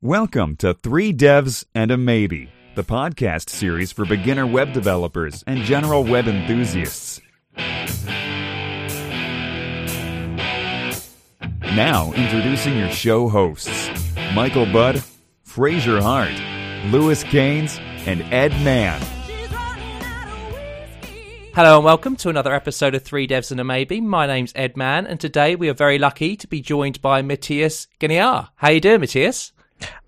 Welcome to Three Devs and a Maybe, the podcast series for beginner web developers and general web enthusiasts. Now, introducing your show hosts Michael Budd, Fraser Hart, Lewis Cains, and Edd Mann. Hello and welcome to another episode of Three Devs and a Maybe. My name's Edd Mann, and today we are very lucky to be joined by Mattias Geniar. How you doing, Mattias?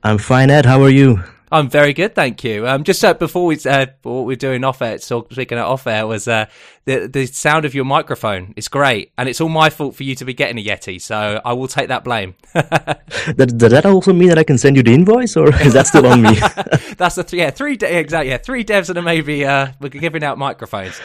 I'm fine, Edd. How are you? I'm very good, thank you. Um, just uh, before we uh, what we're doing off air, so speaking of off air, was uh, the the sound of your microphone. It's great, and it's all my fault for you to be getting a Yeti. So I will take that blame. That, does that also mean that I can send you the invoice, or is that still on me? That's the th- yeah three de- exactly yeah three devs and a maybe. Uh, we're giving out microphones.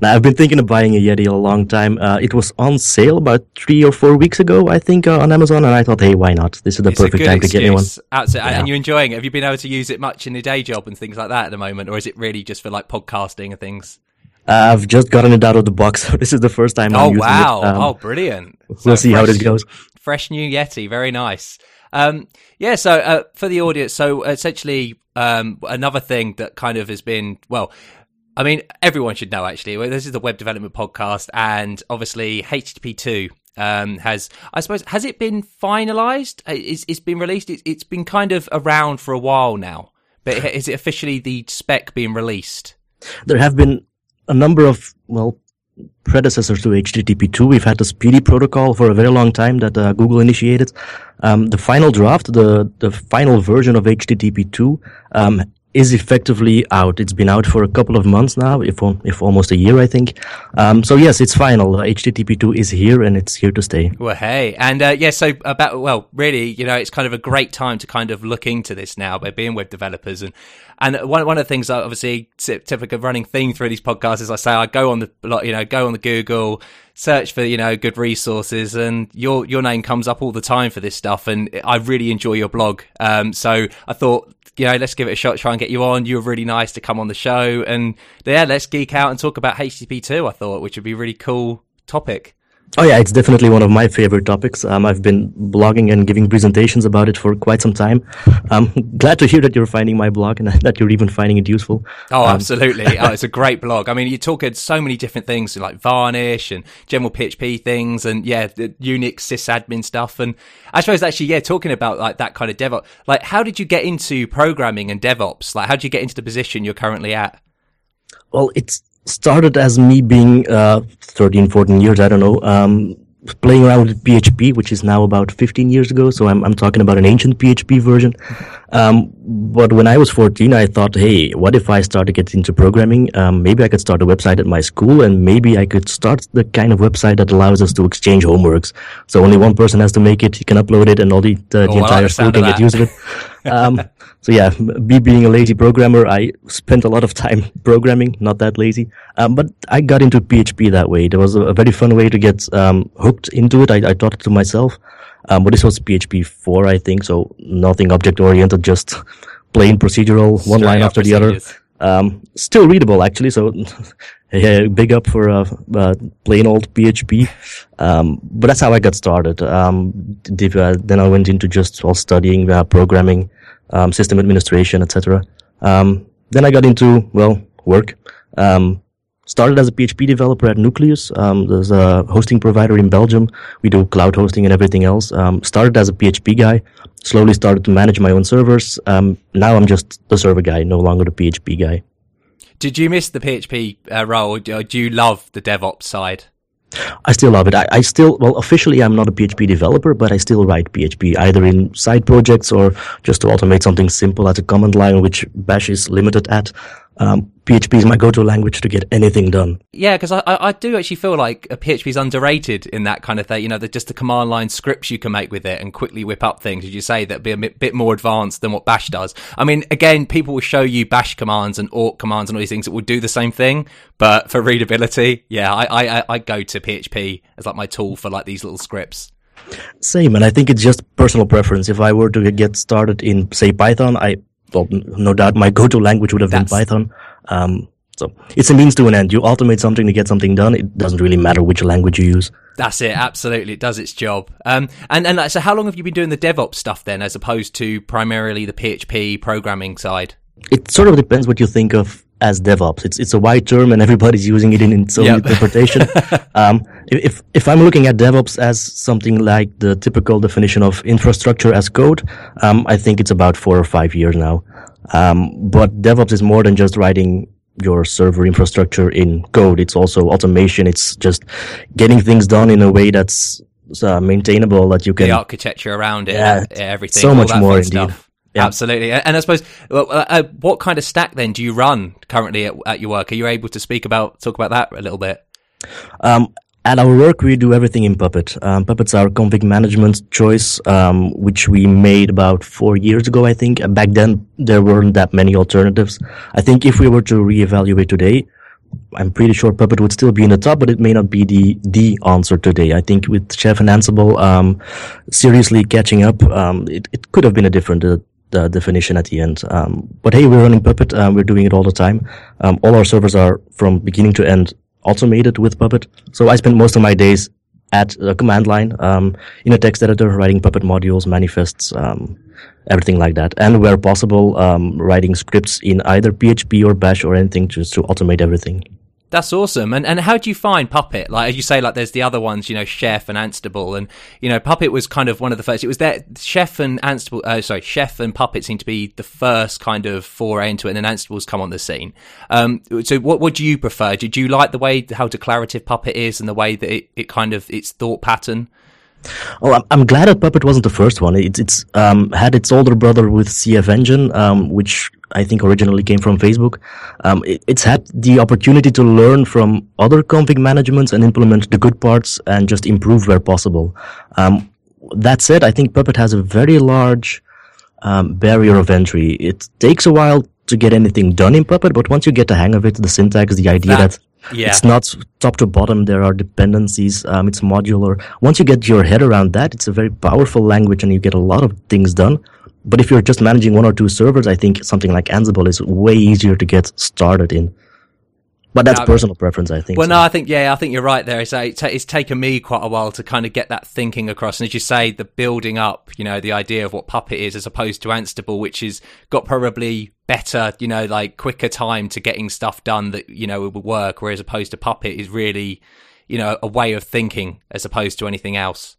Now, I've been thinking of buying a Yeti a long time. Uh, it was on sale about three or four weeks ago, I think, uh, on Amazon, and I thought, hey, why not? This is the It's perfect time to get one. Absolutely. Yeah. And you're enjoying it. Have you been able to use it much in your day job and things like that at the moment, or is it really just for like podcasting and things? Uh, I've just gotten it out of the box, so this is the first time I'm Oh using wow! it. Um, oh, brilliant. we'll So see how this goes. Fresh new Yeti, very nice. Um, yeah, so uh, for the audience, so essentially um, another thing that kind of has been well. I mean, everyone should know actually. Well, This is the web development podcast, and obviously HTTP two um, has, I suppose, has it been finalized? Uh, It's, it's been released. It's, it's been kind of around for a while now, but is it officially the spec being released? There have been a number of, well, predecessors to HTTP2. We've had the SPDY protocol for a very long time that uh, Google initiated. Um, the final draft, the, the final version of HTTP2, um, is effectively out. It's been out for a couple of months now, if, if almost a year, I think. Um, so yes, it's final. Uh, HTTP2 is here and it's here to stay. Well, hey, and uh, yeah, so about well, really, you know, it's kind of a great time to kind of look into this now by being web developers, and and one one of the things, that obviously, typical running theme through these podcasts is I say I go on the you know go on the Google search for you know good resources, and your your name comes up all the time for this stuff, and I really enjoy your blog. Um, so I thought. You know, let's give it a shot. Try and get you on. You were really nice to come on the show, and yeah, let's geek out and talk about HTTP two. I thought, which would be a really cool topic. Oh yeah, it's definitely one of my favorite topics. Um, I've been blogging and giving presentations about it for quite some time. I'm glad to hear that you're finding my blog and that you're even finding it useful. Oh, absolutely. oh, it's a great blog. I mean, you talk at so many different things like Varnish and general PHP things and yeah, the Unix sysadmin stuff. And I suppose actually, yeah, talking about like that kind of DevOps, like how did you get into programming and DevOps? Like how did you get into the position you're currently at? Well, it started as me being uh, 13, 14 years, I don't know, um, playing around with PHP, which is now about 15 years ago. So I'm, I'm talking about an ancient PHP version. Um, but when I was 14, I thought, hey, what if I start to get into programming? Um, maybe I could start a website at my school and maybe I could start the kind of website that allows us to exchange homeworks. So only one person has to make it. He can upload it and all the, the, Oh, the entire school can get that. use of it. Um, so yeah, me being a lazy programmer, I spent a lot of time programming, not that lazy. Um, but I got into PHP that way. There was a, a very fun way to get um, hooked into it. I, I taught it to myself. Um, but this was PHP 4, I think, so nothing object oriented, just plain procedural, one Straight line after the other. Um, still readable actually, so yeah, big up for uh, uh, plain old PHP. Um, but that's how I got started. Um, uh, then I went into just well studying uh, programming, um, system administration, etc. Um, then I got into well work. Um, started as a PHP developer at Nucleus. Um, there's a hosting provider in Belgium. We do cloud hosting and everything else. Um, started as a PHP guy. Slowly started to manage my own servers. Um, now I'm just the server guy, no longer the PHP guy. Did you miss the PHP uh, role? Do do you love the DevOps side? I still love it. I, I still, well, officially I'm not a PHP developer, but I still write PHP either in side projects or just to automate something simple as a command line, which Bash is limited at. Um, PHP is my go-to language to get anything done. Yeah, because I, I do actually feel like a PHP is underrated in that kind of thing. You know, the, just the command line scripts you can make with it and quickly whip up things, as you say, that be a bit, more advanced than what Bash does. I mean, again, people will show you Bash commands and awk commands and all these things that will do the same thing, but for readability, yeah, I, I, I- I go to PHP as like my tool for like these little scripts. Same, and I think it's just personal preference. If I were to get started in, say, Python, I, well, no doubt my go-to language would have That's- been Python. Um, So it's a means to an end. You automate something to get something done. It doesn't really matter which language you use. That's it. Absolutely, it does its job. Um, and and so, how long have you been doing the DevOps stuff then, as opposed to primarily the PHP programming side? It sort of depends what you think of as DevOps. It's it's a wide term, and everybody's using it in its own yep. interpretation. um, if if I'm looking at DevOps as something like the typical definition of infrastructure as code, um, I think it's about four or five years now. Um, but DevOps is more than just writing your server infrastructure in code. It's also automation. It's just getting things done in a way that's uh, maintainable that you can. The architecture around it, yeah, everything. So much more indeed. Stuff. Yeah. Absolutely. And I suppose, uh, uh, what kind of stack then do you run currently at, at, your work? Are you able to speak about, talk about that a little bit? Um, at our work, we do everything in Puppet. Um, Puppet's our config management choice, um, which we made about four years ago, I think. Back then, there weren't that many alternatives. I think if we were to reevaluate today, I'm pretty sure Puppet would still be in the top, but it may not be the the answer today. I think with Chef and Ansible um, seriously catching up, um, it, it could have been a different uh, uh, definition at the end. Um, but hey, we're running Puppet. Uh, we're doing it all the time. Um, all our servers are from beginning to end automated with Puppet. So I spend most of my days at a command line um, in a text editor, writing Puppet modules, manifests, um, everything like that. And where possible, um, writing scripts in either PHP or Bash or anything just to automate everything. That's awesome. And and how do you find Puppet? Like as you say, like there's the other ones, you know, Chef and Ansible, and you know, Puppet was kind of one of the first. It was there. Chef and Ansible. Uh, sorry, Chef and Puppet seem to be the first kind of foray into it, and then Ansible's come on the scene. Um, so what would you prefer? Did you like the way how declarative Puppet is, and the way that it, it kind of its thought pattern? Well, I'm glad that Puppet wasn't the first one. It's it's um, had its older brother with CFEngine, um, which I think originally came from Facebook. Um, it, it's had the opportunity to learn from other config managements and implement the good parts and just improve where possible. Um, that said, I think Puppet has a very large um, barrier of entry. It takes a while to get anything done in Puppet, but once you get the hang of it, the syntax, the idea that, that yeah. It's not top to bottom. There are dependencies. Um, it's modular. Once you get your head around that, it's a very powerful language and you get a lot of things done. But if you're just managing one or two servers, I think something like Ansible is way easier to get started in. But that's personal preference, I think. Well, so. no, I think yeah, I think you're right there. It's, it's taken me quite a while to kind of get that thinking across, and as you say, the building up, you know, the idea of what Puppet is as opposed to Ansible, which has got probably better, you know, like quicker time to getting stuff done that you know would work, whereas opposed to Puppet is really, you know, a way of thinking as opposed to anything else.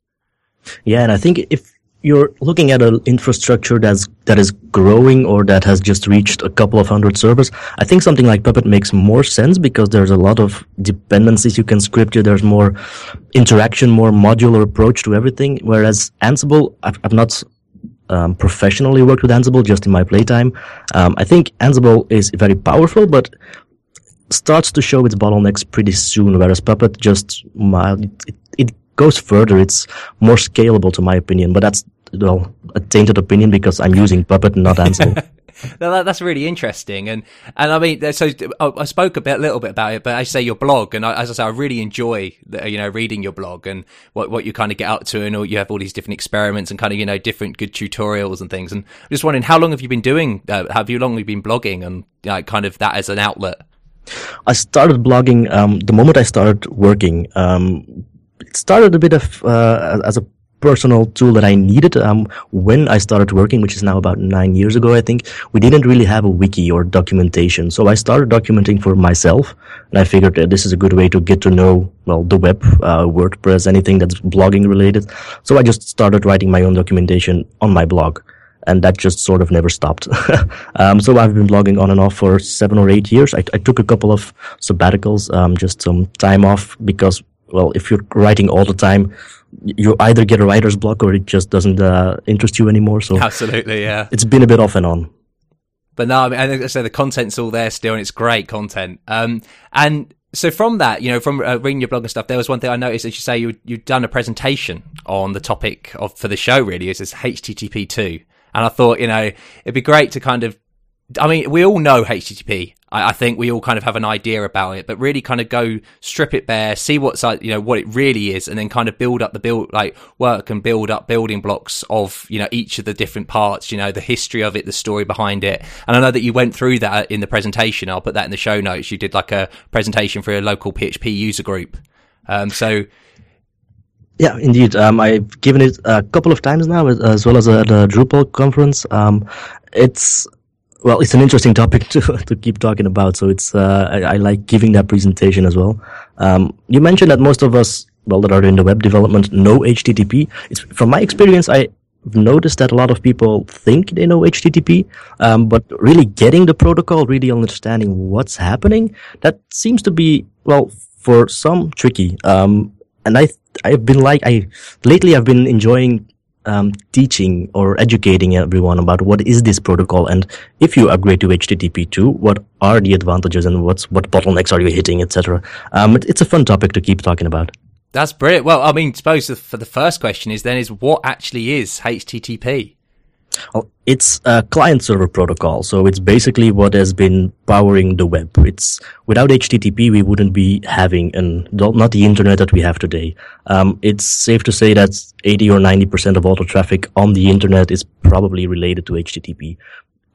Yeah, and I think if you're looking at an infrastructure that's that is growing or that has just reached a couple of hundred servers, I think something like Puppet makes more sense because there's a lot of dependencies you can script. There's more interaction, more modular approach to everything. Whereas Ansible, I've, I've not um, professionally worked with Ansible just in my playtime. Um, I think Ansible is very powerful, but starts to show its bottlenecks pretty soon. Whereas Puppet just it, it goes further. It's more scalable, to my opinion. But that's well a tainted opinion because I'm using Puppet, not Ansible. no, that, that's really interesting, and and I mean, so I spoke a bit, a little bit about it, but I say your blog, and I, as I say, I really enjoy, the, you know, reading your blog and what what you kind of get up to, and all, you have all these different experiments and kind of you know different good tutorials and things. And I'm just wondering, how long have you been doing? Uh, have you long been blogging and you know, kind of that as an outlet? I started blogging um, the moment I started working. Um, it started a bit of uh, as a personal tool that I needed um, when I started working, which is now about nine years ago, I think. We didn't really have a wiki or documentation, so I started documenting for myself, and I figured this is a good way to get to know well the web, uh, WordPress, anything that's blogging related. So I just started writing my own documentation on my blog. And that just sort of never stopped. um, so I've been blogging on and off for seven or eight years. I, I took a couple of sabbaticals, um, just some time off because well, if you're writing all the time, you either get a writer's block or it just doesn't uh, interest you anymore. So absolutely, yeah, it's been a bit off and on. But no, I mean, I say the content's all there still, and it's great content. Um, and so from that, you know, from uh, reading your blog and stuff, there was one thing I noticed. As you say, you you'd done a presentation on the topic of for the show. Really, is this HTTP two? And I thought, you know, it'd be great to kind of I mean, we all know HTTP I, I, think we all kind of have an idea about it, but really kind of go strip it bare, see what's like, you know, what it really is, and then kind of build up the build, like work and build up building blocks of, you know, each of the different parts, you know, the history of it, the story behind it. And I know that you went through that in the presentation. I'll put that in the show notes. You did like a presentation for a local PHP user group. Um, so, yeah, indeed. Um, I've given it a couple of times now, as well as at a Drupal conference. Um, it's well, it's an interesting topic to to keep talking about. So it's uh, I, I, like giving that presentation as well. Um, you mentioned that most of us, well, that are in the web development, know HTTP. It's from my experience, I noticed that a lot of people think they know HTTP, um, but really getting the protocol, really understanding what's happening, that seems to be well for some tricky. Um, and I I've been like I lately I've been enjoying um, teaching or educating everyone about what is this protocol and if you upgrade to HTTP2, what are the advantages and what's what bottlenecks are you hitting, etc. Um, it, it's a fun topic to keep talking about. That's brilliant. Well, I mean, suppose for the first question is then is what actually is HTTP? Well, it's a client server protocol, so it's basically what has been powering the web. It's without HTTP, we wouldn't be having an not the internet that we have today. Um, it's safe to say that 80 or 90 percent of all the traffic on the internet is probably related to HTTP.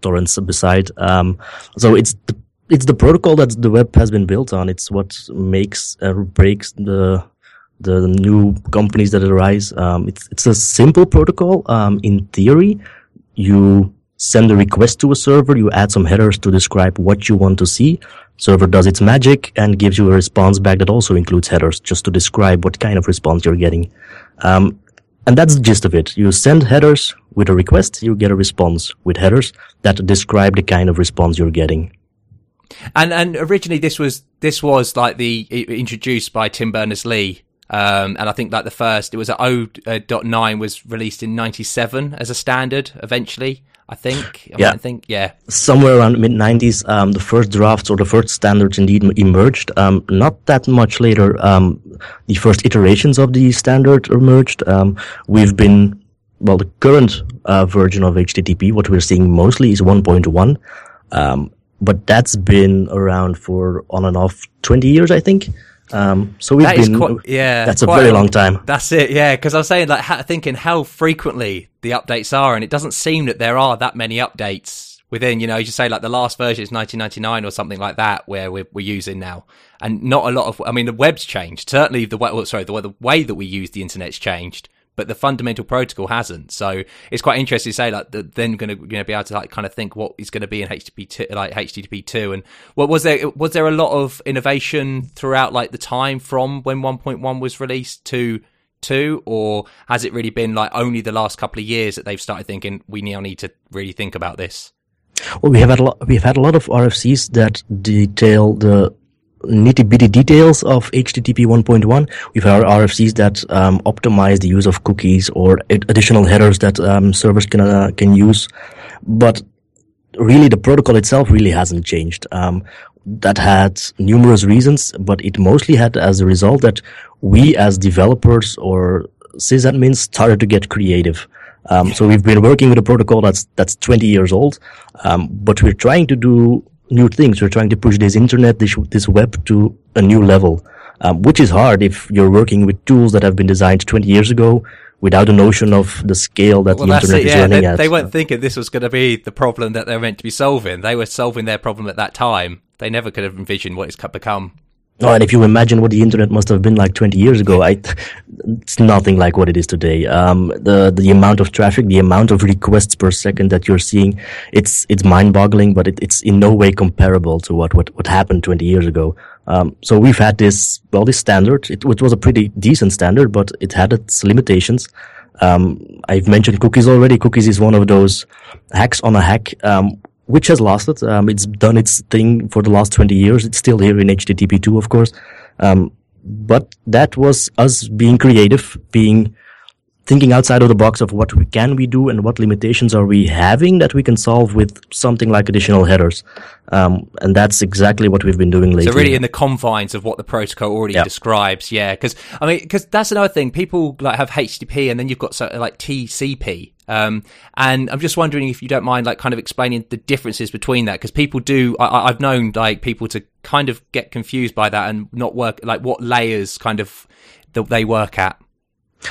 Torrents beside. Um, so it's the it's the protocol that the web has been built on. It's what makes uh, breaks the the new companies that arise. Um, it's it's a simple protocol um, in theory you send a request to a server, you add some headers to describe what you want to see. Server does its magic and gives you a response back that also includes headers just to describe what kind of response you're getting. Um, and that's the gist of it. You send headers with a request, you get a response with headers that describe the kind of response you're getting. And and originally this was this was like the introduced by Tim Berners Lee um, and I think like the first, it was at 0.9 was released in 97 as a standard eventually. I think. I yeah. I think, yeah. Somewhere around mid 90s, um, the first drafts or the first standards indeed emerged. Um, not that much later, um, the first iterations of the standard emerged. Um, we've been, well, the current uh, version of HTTP, what we're seeing mostly is 1.1. Um, but that's been around for on and off 20 years, I think. Um, so we've that been, quite, yeah, that's a very a, long time. That's it, yeah. Because I was saying, like, ha- thinking how frequently the updates are, and it doesn't seem that there are that many updates within. You know, you say like the last version is 1999 or something like that, where we're, we're using now, and not a lot of. I mean, the web's changed. Certainly, the way, well, sorry, the, the way that we use the internet's changed but the fundamental protocol hasn't. So it's quite interesting to say like the, then going to you know, be able to like kind of think what is going to be in HTTP two, like HTTP two, and what was there was there a lot of innovation throughout like the time from when 1.1 was released to two, or has it really been like only the last couple of years that they've started thinking we now need to really think about this? Well, we have had a lot. We've had a lot of RFCs that detail the nitty bitty details of HTTP 1.1. We've had RFCs that um, optimize the use of cookies or additional headers that um, servers can uh, can use, but really the protocol itself really hasn't changed. Um, that had numerous reasons, but it mostly had as a result that we as developers or sysadmins started to get creative. Um, so we've been working with a protocol that's that's 20 years old, um, but we're trying to do new things. We're trying to push this internet, this, this web to a new level, um, which is hard if you're working with tools that have been designed 20 years ago without a notion of the scale that well, the internet it, yeah. is running they, at. They weren't thinking this was going to be the problem that they're meant to be solving. They were solving their problem at that time. They never could have envisioned what it's become. Oh, and if you imagine what the internet must have been like 20 years ago, I, it's nothing like what it is today. Um, the, the amount of traffic, the amount of requests per second that you're seeing, it's, it's mind boggling, but it, it's in no way comparable to what, what, what happened 20 years ago. Um, so we've had this, well, this standard, it, it was a pretty decent standard, but it had its limitations. Um, I've mentioned cookies already. Cookies is one of those hacks on a hack. Um, which has lasted. Um, it's done its thing for the last 20 years. It's still here in HTTP 2, of course. Um, but that was us being creative, being thinking outside of the box of what we can we do and what limitations are we having that we can solve with something like additional headers. Um, and that's exactly what we've been doing lately. So really in the confines of what the protocol already yep. describes. Yeah. Cause I mean, cause that's another thing. People like have HTTP and then you've got so, like TCP Um, and I'm just wondering if you don't mind, like, kind of explaining the differences between that, because people do. I, I've known like people to kind of get confused by that and not work like what layers kind of that they work at.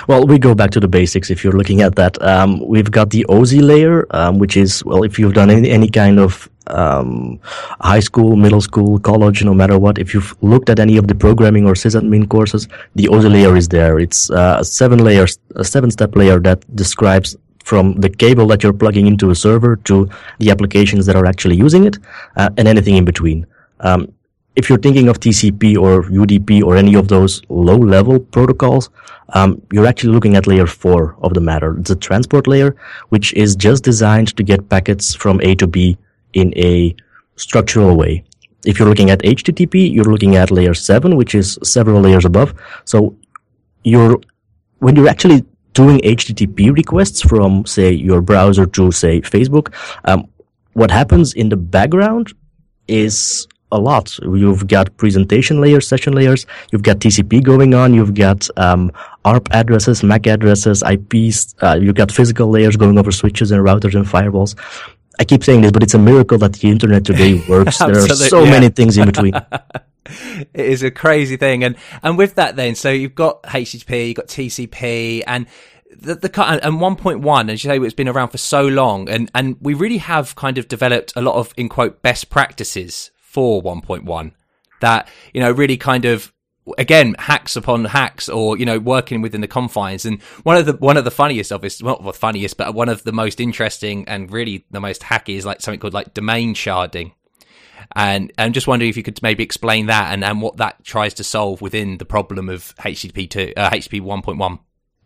Well, we go back to the basics. If you're looking at that, um, we've got the OSI layer, um, which is well, if you've done any, any kind of um, high school, middle school, college, no matter what, if you've looked at any of the programming or sysadmin courses, the OSI layer is there. It's uh, a seven layers, a seven step layer that describes from the cable that you're plugging into a server to the applications that are actually using it, uh, and anything in between. Um, if you're thinking of TCP or UDP or any of those low level protocols, um, you're actually looking at layer four of the matter. It's a transport layer, which is just designed to get packets from A to B in a structural way. If you're looking at HTTP, you're looking at layer seven, which is several layers above. So you're, when you're actually doing HTTP requests from, say, your browser to, say, Facebook, um, what happens in the background is a lot. You've got presentation layers, session layers. You've got TCP going on. You've got um, ARP addresses, MAC addresses, IPs. Uh, you've got physical layers going over switches and routers and firewalls. I keep saying this, but it's a miracle that the internet today works. there are so yeah. many things in between. it is a crazy thing, and and with that, then so you've got HTTP, you've got TCP, and the, the and 1.1 as you say it's been around for so long and and we really have kind of developed a lot of in quote best practices for 1.1 that, you know, really kind of again hacks upon hacks or you know working within the confines. And one of the one of the funniest of this not the funniest but one of the most interesting and really the most hacky is like something called like domain sharding. And I'm just wondering if you could maybe explain that and, and what that tries to solve within the problem of HTTP 2 uh, HTTP 1.1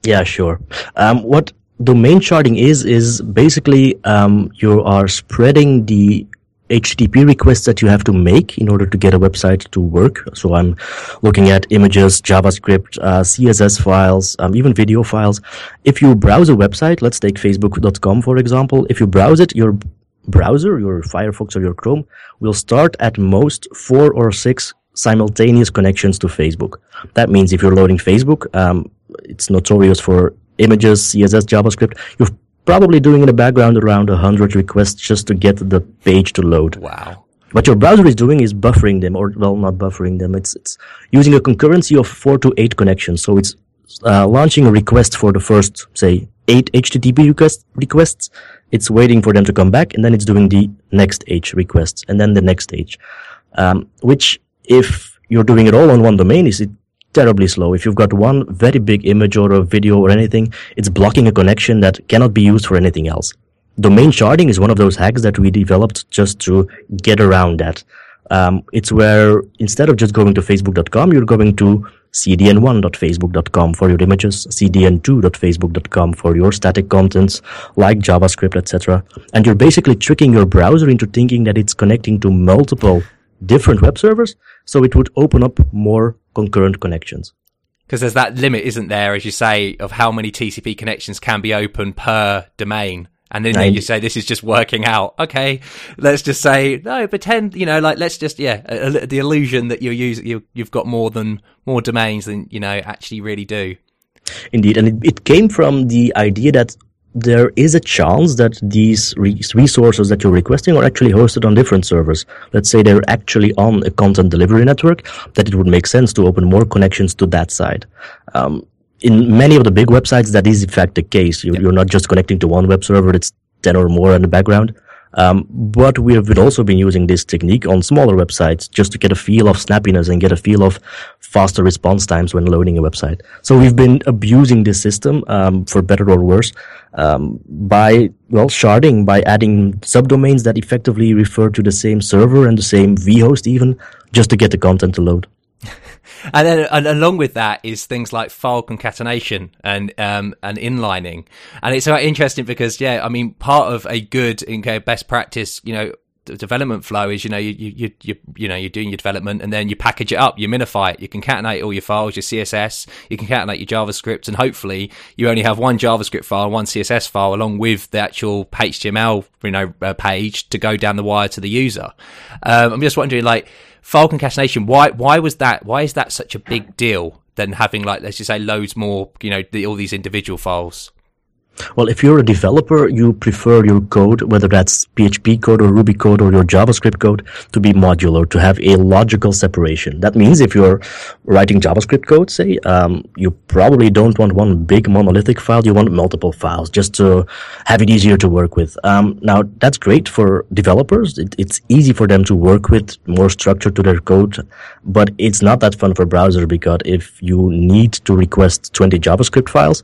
yeah sure. Um, what domain sharding is is basically um, you are spreading the HTTP requests that you have to make in order to get a website to work. So I'm looking at images, JavaScript, uh, CSS files, um, even video files. If you browse a website, let's take facebook.com for example. If you browse it, your browser, your Firefox or your Chrome will start at most four or six simultaneous connections to Facebook. That means if you're loading Facebook, um, it's notorious for images, CSS, JavaScript. You've probably doing in the background around 100 requests just to get the page to load. Wow. What your browser is doing is buffering them, or well, not buffering them. It's it's using a concurrency of four to eight connections. So it's uh, launching a request for the first, say, eight HTTP request, requests. It's waiting for them to come back, and then it's doing the next H requests, and then the next H. Um, which, if you're doing it all on one domain, is it terribly slow. If you've got one very big image or a video or anything, it's blocking a connection that cannot be used for anything else. Domain sharding is one of those hacks that we developed just to get around that. Um, it's where instead of just going to facebook.com, you're going to cdn1.facebook.com for your images, cdn2.facebook.com for your static contents like JavaScript, etc. And you're basically tricking your browser into thinking that it's connecting to multiple different web servers, so it would open up more concurrent connections. Because there's that limit, isn't there, as you say, of how many TCP connections can be open per domain. And then you say this is just working out. Okay, let's just say no. Pretend you know, like let's just yeah, a, a, the illusion that you're using you, you've got more than more domains than you know actually really do. Indeed, and it, it came from the idea that there is a chance that these re- resources that you're requesting are actually hosted on different servers. Let's say they're actually on a content delivery network, that it would make sense to open more connections to that side. Um, in many of the big websites, that is in fact the case. You, are not just connecting to one web server, it's 10 or more in the background. Um, but we have also been using this technique on smaller websites just to get a feel of snappiness and get a feel of faster response times when loading a website. So we've been abusing this system, um, for better or worse, um, by, well, sharding, by adding subdomains that effectively refer to the same server and the same vhost even, just to get the content to load. and then and along with that is things like file concatenation and um, and inlining, and it's interesting because yeah, I mean, part of a good okay, best practice, you know, development flow is you know you you you you know you're doing your development and then you package it up you minify it you concatenate all your files your css you concatenate your javascript and hopefully you only have one javascript file one css file along with the actual html you know uh, page to go down the wire to the user. Um, i'm just wondering like file concatenation why why was that why is that such a big deal than having like let's just say loads more you know the, all these individual files Well, if you're a developer, you prefer your code, whether that's PHP code or Ruby code or your JavaScript code, to be modular, to have a logical separation. That means if you're writing JavaScript code, say, um, you probably don't want one big monolithic file. You want multiple files just to have it easier to work with. Um, now, that's great for developers. It, it's easy for them to work with, more structure to their code, but it's not that fun for browser because if you need to request 20 JavaScript files,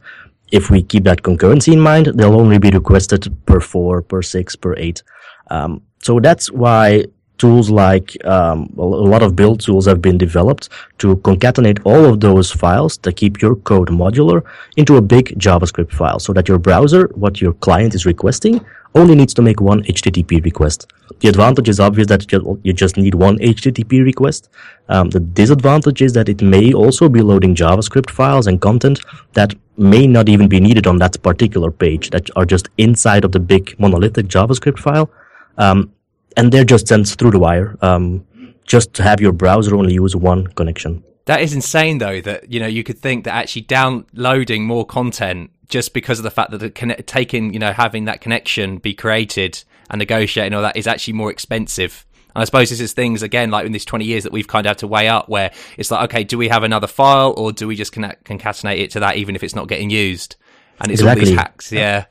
if we keep that concurrency in mind, they'll only be requested per four, per six, per eight. Um, so that's why tools like um, a lot of build tools have been developed to concatenate all of those files to keep your code modular into a big JavaScript file so that your browser, what your client is requesting, only needs to make one HTTP request. The advantage is obvious that you just need one HTTP request. Um, the disadvantage is that it may also be loading JavaScript files and content that may not even be needed on that particular page that are just inside of the big monolithic JavaScript file. Um, and they're just sent through the wire. Um, just to have your browser only use one connection. That is insane, though. That you know, you could think that actually downloading more content just because of the fact that the connect, taking, you know, having that connection be created and negotiating all that is actually more expensive. And I suppose this is things again, like in this 20 years that we've kind of had to weigh up where it's like, okay, do we have another file or do we just connect, concatenate it to that even if it's not getting used? And it's exactly. all these hacks. Yeah.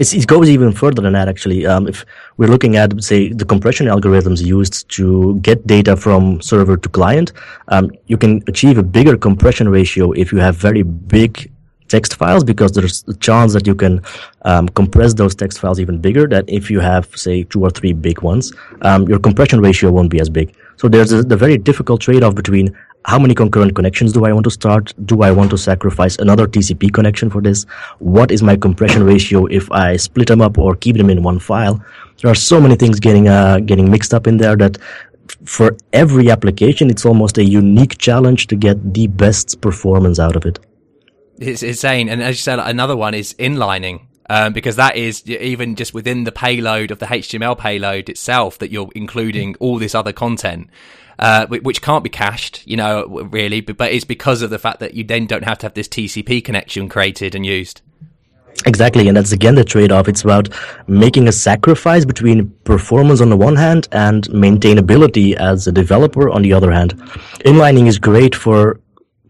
It's, it goes even further than that, actually. Um, if we're looking at, say, the compression algorithms used to get data from server to client, um, you can achieve a bigger compression ratio if you have very big text files because there's a chance that you can um, compress those text files even bigger than if you have say two or three big ones um, your compression ratio won't be as big so there's a, the very difficult trade-off between how many concurrent connections do I want to start? Do I want to sacrifice another TCP connection for this? What is my compression ratio if I split them up or keep them in one file? There are so many things getting uh, getting mixed up in there that for every application, it's almost a unique challenge to get the best performance out of it. It's insane. And as you said, another one is inlining. Um, because that is even just within the payload of the HTML payload itself that you're including all this other content. Uh, which can't be cached, you know, really, but, but it's because of the fact that you then don't have to have this TCP connection created and used. Exactly, and that's again the trade-off. It's about making a sacrifice between performance on the one hand and maintainability as a developer on the other hand. Inlining is great for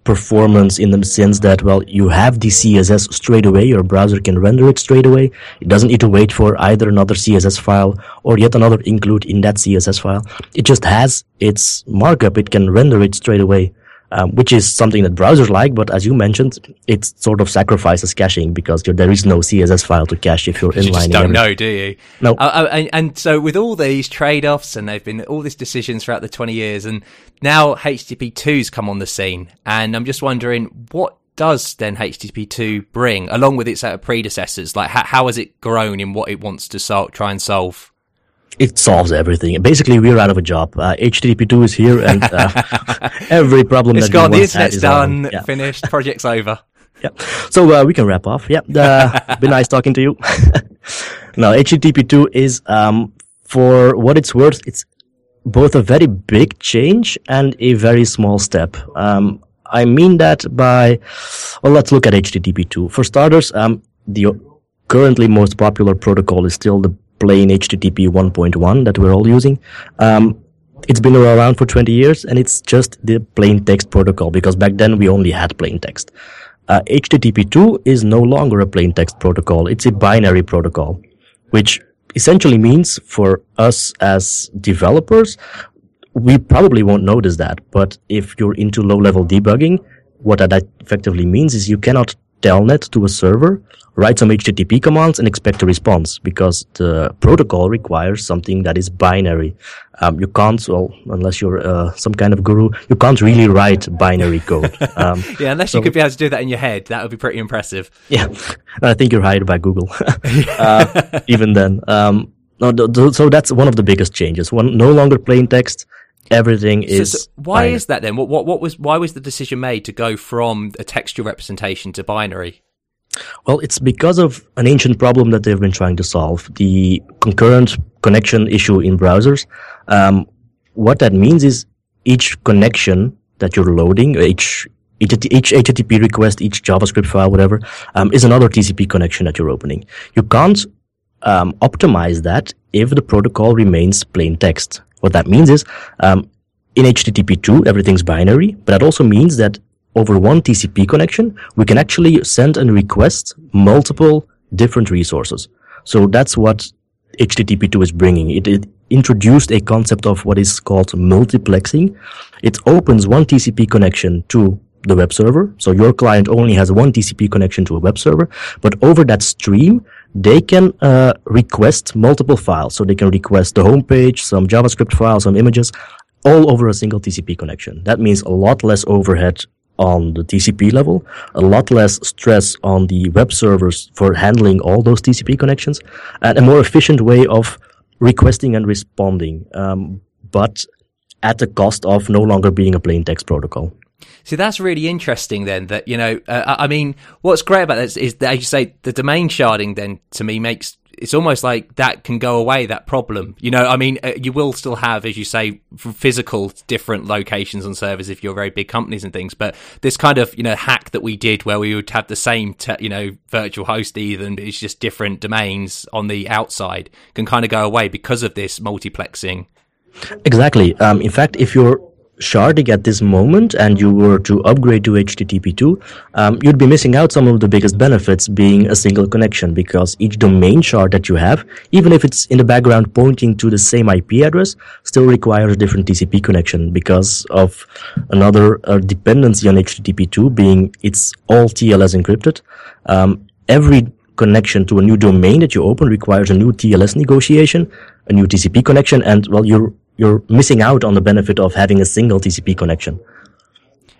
performance in the sense that, well, you have the CSS straight away. Your browser can render it straight away. It doesn't need to wait for either another CSS file or yet another include in that CSS file. It just has its markup. It can render it straight away um, which is something that browsers like. But as you mentioned, it sort of sacrifices caching because there is no CSS file to cache if you're inlining. You just don't everything. know, do you? No. Uh, uh, and, and, so with all these trade-offs, and they've been all these decisions throughout the 20 years, and now HTTP 2's come on the scene, and I'm just wondering what does then HTTP2 bring along with its uh, predecessors? Like, how, how has it grown in what it wants to sol- try and solve? It solves everything. Basically, we're out of a job. Uh, HTTP2 is here, and uh, every problem it's that gone. The internet's done. Yeah. Finished. Project's over. Yeah. So uh, we can wrap off. Yeah. Uh, been nice talking to you. now, HTTP2 is, um, for what it's worth, it's both a very big change and a very small step. Um, I mean that by, well, let's look at HTTP2. For starters, um, the currently most popular protocol is still the plain HTTP 1.1 that we're all using. Um, it's been around for 20 years and it's just the plain text protocol because back then we only had plain text. Uh, HTTP2 is no longer a plain text protocol. It's a binary protocol, which essentially means for us as developers, we probably won't notice that. But if you're into low level debugging, what that effectively means is you cannot telnet to a server, write some HTTP commands and expect a response because the protocol requires something that is binary. Um, you can't, well, unless you're uh, some kind of guru, you can't really write binary code. Um, yeah, unless so, you could be able to do that in your head, that would be pretty impressive. Yeah, I think you're hired by Google. uh, even then, um, no, so that's one of the biggest changes. One, no longer plain text everything is. So, so why binary. is that then? What, what what was why was the decision made to go from a textual representation to binary? Well, it's because of an ancient problem that they've been trying to solve: the concurrent connection issue in browsers. Um, what that means is each connection that you're loading, each each HTTP request, each JavaScript file, whatever, um, is another TCP connection that you're opening. You can't um, optimize that if the protocol remains plain text. What that means is, um, in HTTP2, everything's binary, but that also means that over one TCP connection, we can actually send and request multiple different resources. So that's what HTTP2 is bringing. It, it introduced a concept of what is called multiplexing. It opens one TCP connection to the web server. So your client only has one TCP connection to a web server, but over that stream, they can uh, request multiple files. So they can request the homepage, some JavaScript files, some images, all over a single TCP connection. That means a lot less overhead on the TCP level, a lot less stress on the web servers for handling all those TCP connections, and a more efficient way of requesting and responding, um, but at the cost of no longer being a plain text protocol. See, that's really interesting. Then that you know, uh, I mean, what's great about this is that, as you say, the domain sharding. Then to me makes it's almost like that can go away that problem you know i mean uh, you will still have as you say physical different locations on servers if you're very big companies and things but this kind of you know hack that we did where we would have the same te- you know virtual host even it's just different domains on the outside can kind of go away because of this multiplexing exactly um, in fact if you're sharding at this moment and you were to upgrade to HTTP2, um, you'd be missing out some of the biggest benefits being a single connection because each domain shard that you have, even if it's in the background pointing to the same IP address, still requires a different TCP connection because of another uh, dependency on HTTP2 being it's all TLS encrypted. Um, every connection to a new domain that you open requires a new TLS negotiation, a new TCP connection, and well, you're you're missing out on the benefit of having a single TCP connection.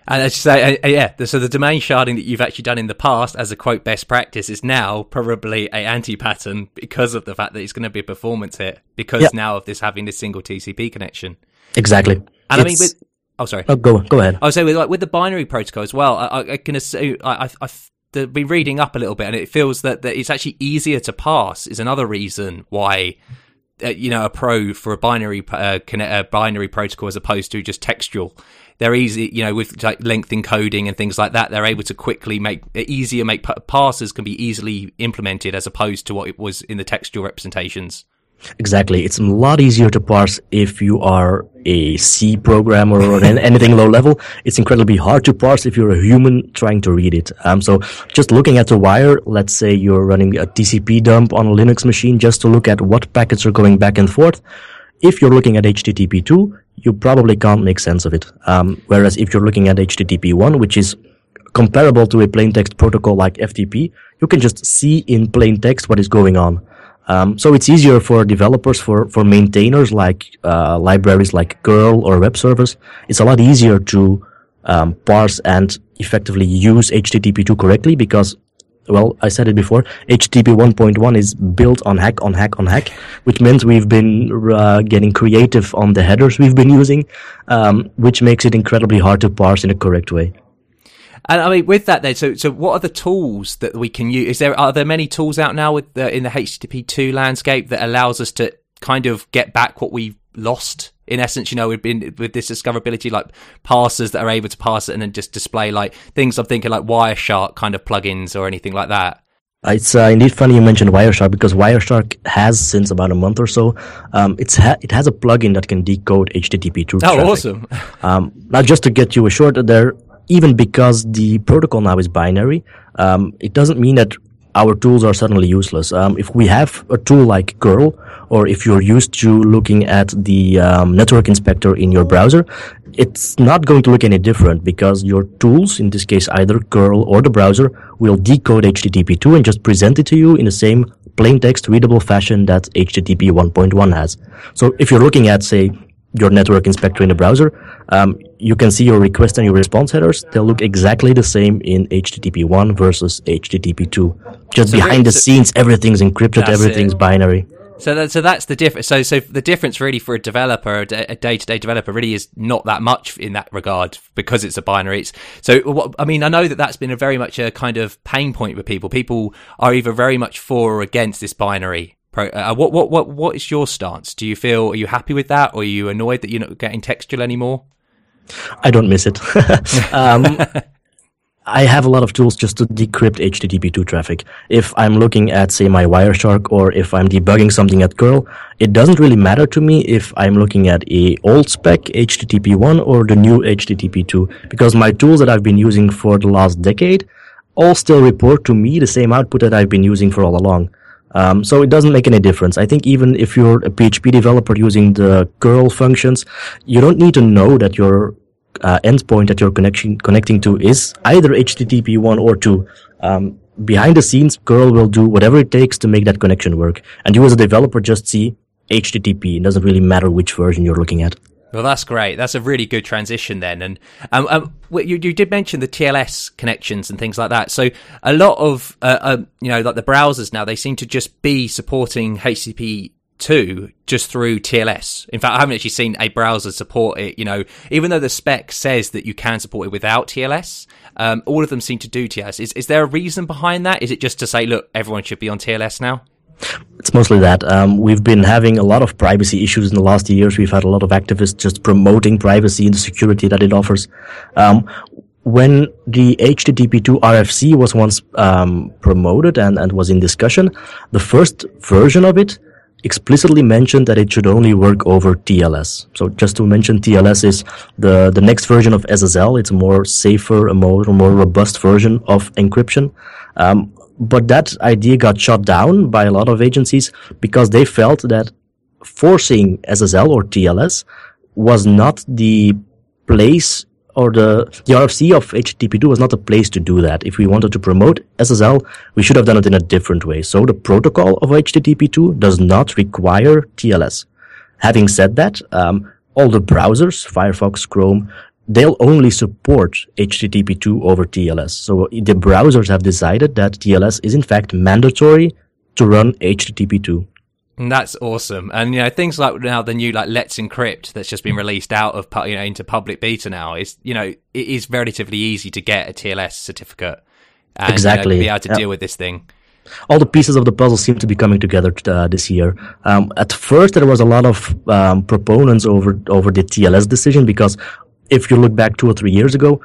And as you say, uh, yeah, so the domain sharding that you've actually done in the past as a quote best practice is now probably a anti pattern because of the fact that it's going to be a performance hit because yeah. now of this having this single TCP connection. Exactly. And it's, I mean, with, oh, sorry. Oh, go, go ahead. I was saying with, like, with the binary protocol as well, I, I can assume, I, I, I've been reading up a little bit and it feels that, that it's actually easier to pass is another reason why uh, you know a pro for a binary uh, a binary protocol as opposed to just textual. They're easy you know with like length encoding and things like that they're able to quickly make easier make parsers can be easily implemented as opposed to what it was in the textual representations Exactly. It's a lot easier to parse if you are a C programmer or anything low level. It's incredibly hard to parse if you're a human trying to read it. Um, so just looking at the wire, let's say you're running a TCP dump on a Linux machine just to look at what packets are going back and forth. If you're looking at HTTP2, you probably can't make sense of it. Um, whereas if you're looking at HTTP1, which is comparable to a plain text protocol like FTP, you can just see in plain text what is going on. Um, so it's easier for developers, for, for maintainers like uh, libraries like curl or web servers. It's a lot easier to um, parse and effectively use HTTP2 correctly because, well, I said it before, HTTP 1.1 is built on hack, on hack, on hack, which means we've been uh, getting creative on the headers we've been using, um, which makes it incredibly hard to parse in a correct way. And I mean, with that, then, so so what are the tools that we can use? Is there are there many tools out now with the, in the HTTP two landscape that allows us to kind of get back what we've lost? In essence, you know, we've been with this discoverability, like parsers that are able to parse it and then just display like things. I'm thinking like Wireshark kind of plugins or anything like that. It's uh, indeed funny you mentioned Wireshark because Wireshark has since about a month or so. Um, it's ha- it has a plugin that can decode HTTP through. Oh, traffic. awesome! um, now, just to get you a short, there even because the protocol now is binary, um, it doesn't mean that our tools are suddenly useless. Um, if we have a tool like curl, or if you're used to looking at the um, network inspector in your browser, it's not going to look any different because your tools, in this case either curl or the browser, will decode HTTP2 and just present it to you in the same plain text readable fashion that HTTP 1.1 has. So if you're looking at, say, your network inspector in the browser, um, you can see your request and your response headers. They'll look exactly the same in HTTP 1 versus HTTP 2. Just so behind the scenes, everything's encrypted, everything's it. binary. So that, so that's the difference. So so the difference really for a developer, a day to day developer, really is not that much in that regard because it's a binary. It's, so what, I mean, I know that that's been a very much a kind of pain point with people. People are either very much for or against this binary Pro, uh, what what what what is your stance? Do you feel are you happy with that, or are you annoyed that you're not getting textual anymore? I don't miss it. um, I have a lot of tools just to decrypt HTTP2 traffic. If I'm looking at, say, my Wireshark or if I'm debugging something at curl, it doesn't really matter to me if I'm looking at a old spec HTTP1 or the new HTTP2 because my tools that I've been using for the last decade all still report to me the same output that I've been using for all along. Um, so it doesn't make any difference. I think even if you're a PHP developer using the curl functions, you don't need to know that your uh, endpoint that you're connection, connecting to is either HTTP 1 or 2. Um, behind the scenes, curl will do whatever it takes to make that connection work. And you as a developer just see HTTP. It doesn't really matter which version you're looking at. Well, that's great. That's a really good transition then. And um, um, you, you, did mention the TLS connections and things like that. So a lot of, uh, uh, you know, like the browsers now, they seem to just be supporting HTTP two just through TLS. In fact, I haven't actually seen a browser support it. You know, even though the spec says that you can support it without TLS, um, all of them seem to do TLS. Is is there a reason behind that? Is it just to say, look, everyone should be on TLS now? It's mostly that. Um, we've been having a lot of privacy issues in the last years. We've had a lot of activists just promoting privacy and the security that it offers. Um, when the HTTP2 RFC was once um, promoted and, and was in discussion, the first version of it explicitly mentioned that it should only work over TLS. So just to mention, TLS is the, the next version of SSL. It's a more safer, a more, more robust version of encryption. Um, but that idea got shot down by a lot of agencies because they felt that forcing SSL or TLS was not the place or the, the RFC of HTTP2 was not the place to do that. If we wanted to promote SSL, we should have done it in a different way. So the protocol of HTTP2 does not require TLS. Having said that, um, all the browsers, Firefox, Chrome, they'll only support HTTP2 over TLS. So the browsers have decided that TLS is in fact mandatory to run HTTP2. And that's awesome. And you know, things like now the new like Let's Encrypt that's just been released out of you know into public beta now is you know it is relatively easy to get a TLS certificate and exactly you know, be able to deal with this thing. All the pieces of the puzzle seem to be coming together uh, this year. Um, at first, there was a lot of um, proponents over over the TLS decision because if you look back two or three years ago,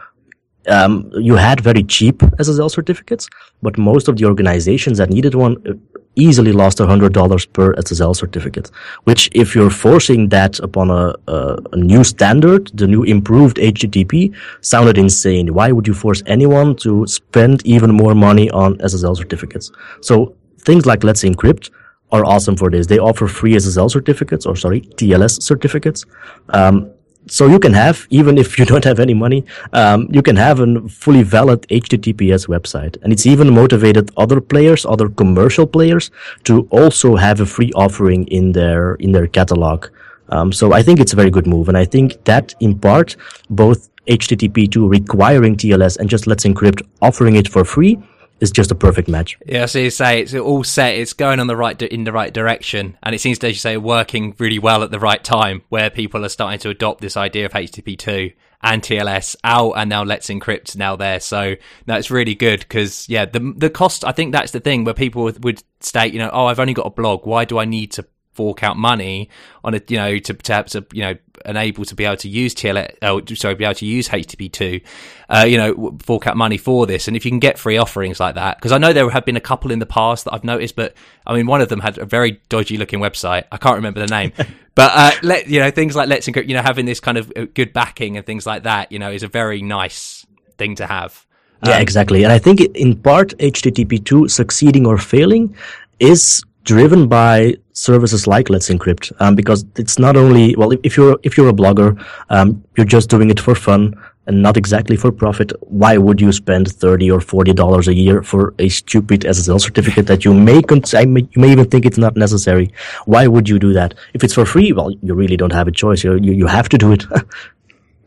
um, you had very cheap SSL certificates, but most of the organizations that needed one uh, easily lost $100 per SSL certificate. Which, if you're forcing that upon a, a, a, new standard, the new improved HTTP, sounded insane. Why would you force anyone to spend even more money on SSL certificates? So things like Let's Encrypt are awesome for this. They offer free SSL certificates, or sorry, TLS certificates. Um, so you can have, even if you don't have any money, um, you can have a fully valid HTTPS website. And it's even motivated other players, other commercial players to also have a free offering in their, in their catalog. Um, so I think it's a very good move. And I think that in part, both HTTP2 requiring TLS and just Let's Encrypt offering it for free is just a perfect match. Yeah, so you say it's all set, it's going on the right in the right direction, and it seems to, as you say, working really well at the right time, where people are starting to adopt this idea of HTTP two and TLS out, and now Let's Encrypt now there. So that's really good because yeah, the the cost. I think that's the thing where people would state, you know, oh, I've only got a blog. Why do I need to fork out money on a you know to to, to you know enable to be able to use TLS oh sorry be able to use HTTP2 uh, you know fork out money for this. And if you can get free offerings like that because I know there have been a couple in the past that I've noticed but I mean one of them had a very dodgy looking website. I can't remember the name. But uh, let you know things like Let's Encrypt you know having this kind of uh, good backing and things like that you know is a very nice thing to have. Yeah, um, exactly. And I think in part HTTP2 succeeding or failing is driven by services like Let's Encrypt, um, because it's not only well, if you're if you're a blogger, um, you're just doing it for fun and not exactly for profit. Why would you spend thirty or forty dollars a year for a stupid SSL certificate that you may, cons- you may even think it's not necessary? Why would you do that? If it's for free, well, you really don't have a choice. You you, you have to do it.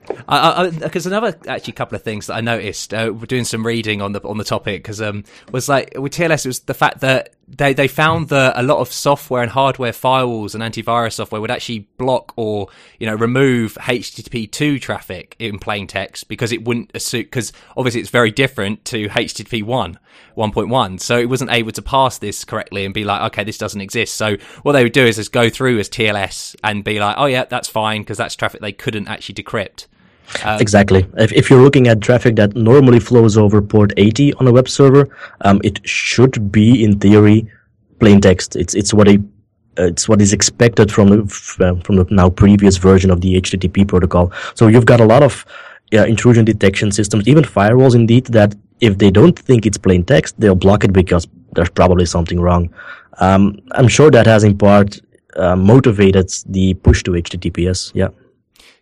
Because another actually couple of things that I noticed, uh, we're doing some reading on the on the topic, because um, was like with TLS, it was the fact that they they found that a lot of software and hardware firewalls and antivirus software would actually block or you know remove HTTP2 traffic in plain text because it wouldn't assume because obviously it's very different to HTTP 1 1.1, so it wasn't able to pass this correctly and be like, okay, this doesn't exist. So what they would do is just go through as TLS and be like, oh yeah, that's fine because that's traffic they couldn't actually decrypt. Um, exactly. If, if you're looking at traffic that normally flows over port 80 on a web server, um, it should be in theory plain text. It's it's what a uh, it's what is expected from the uh, from the now previous version of the HTTP protocol. So you've got a lot of intrusion detection systems, even firewalls, indeed, that if they don't think it's plain text, they'll block it because there's probably something wrong. Um, I'm sure that has in part uh, motivated the push to HTTPS. Yeah.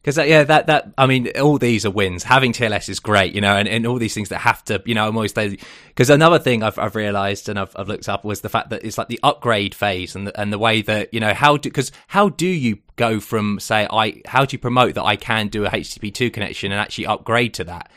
Because yeah, that that I mean, all these are wins. Having TLS is great, you know, and, and all these things that have to, you know, I'm almost because another thing I've I've realised and I've I've looked up was the fact that it's like the upgrade phase and the, and the way that you know how do because how do you go from say I how do you promote that I can do a HTTP two connection and actually upgrade to that?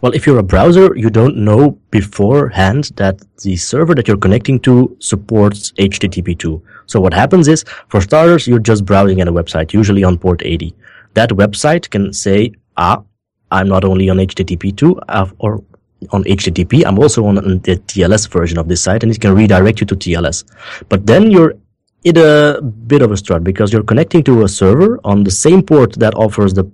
Well, if you're a browser, you don't know beforehand that the server that you're connecting to supports HTTP2. So what happens is, for starters, you're just browsing at a website, usually on port 80 that website can say, ah, I'm not only on HTTP2 uh, or on HTTP, I'm also on the TLS version of this site and it can redirect you to TLS. But then you're in a bit of a strut because you're connecting to a server on the same port that offers the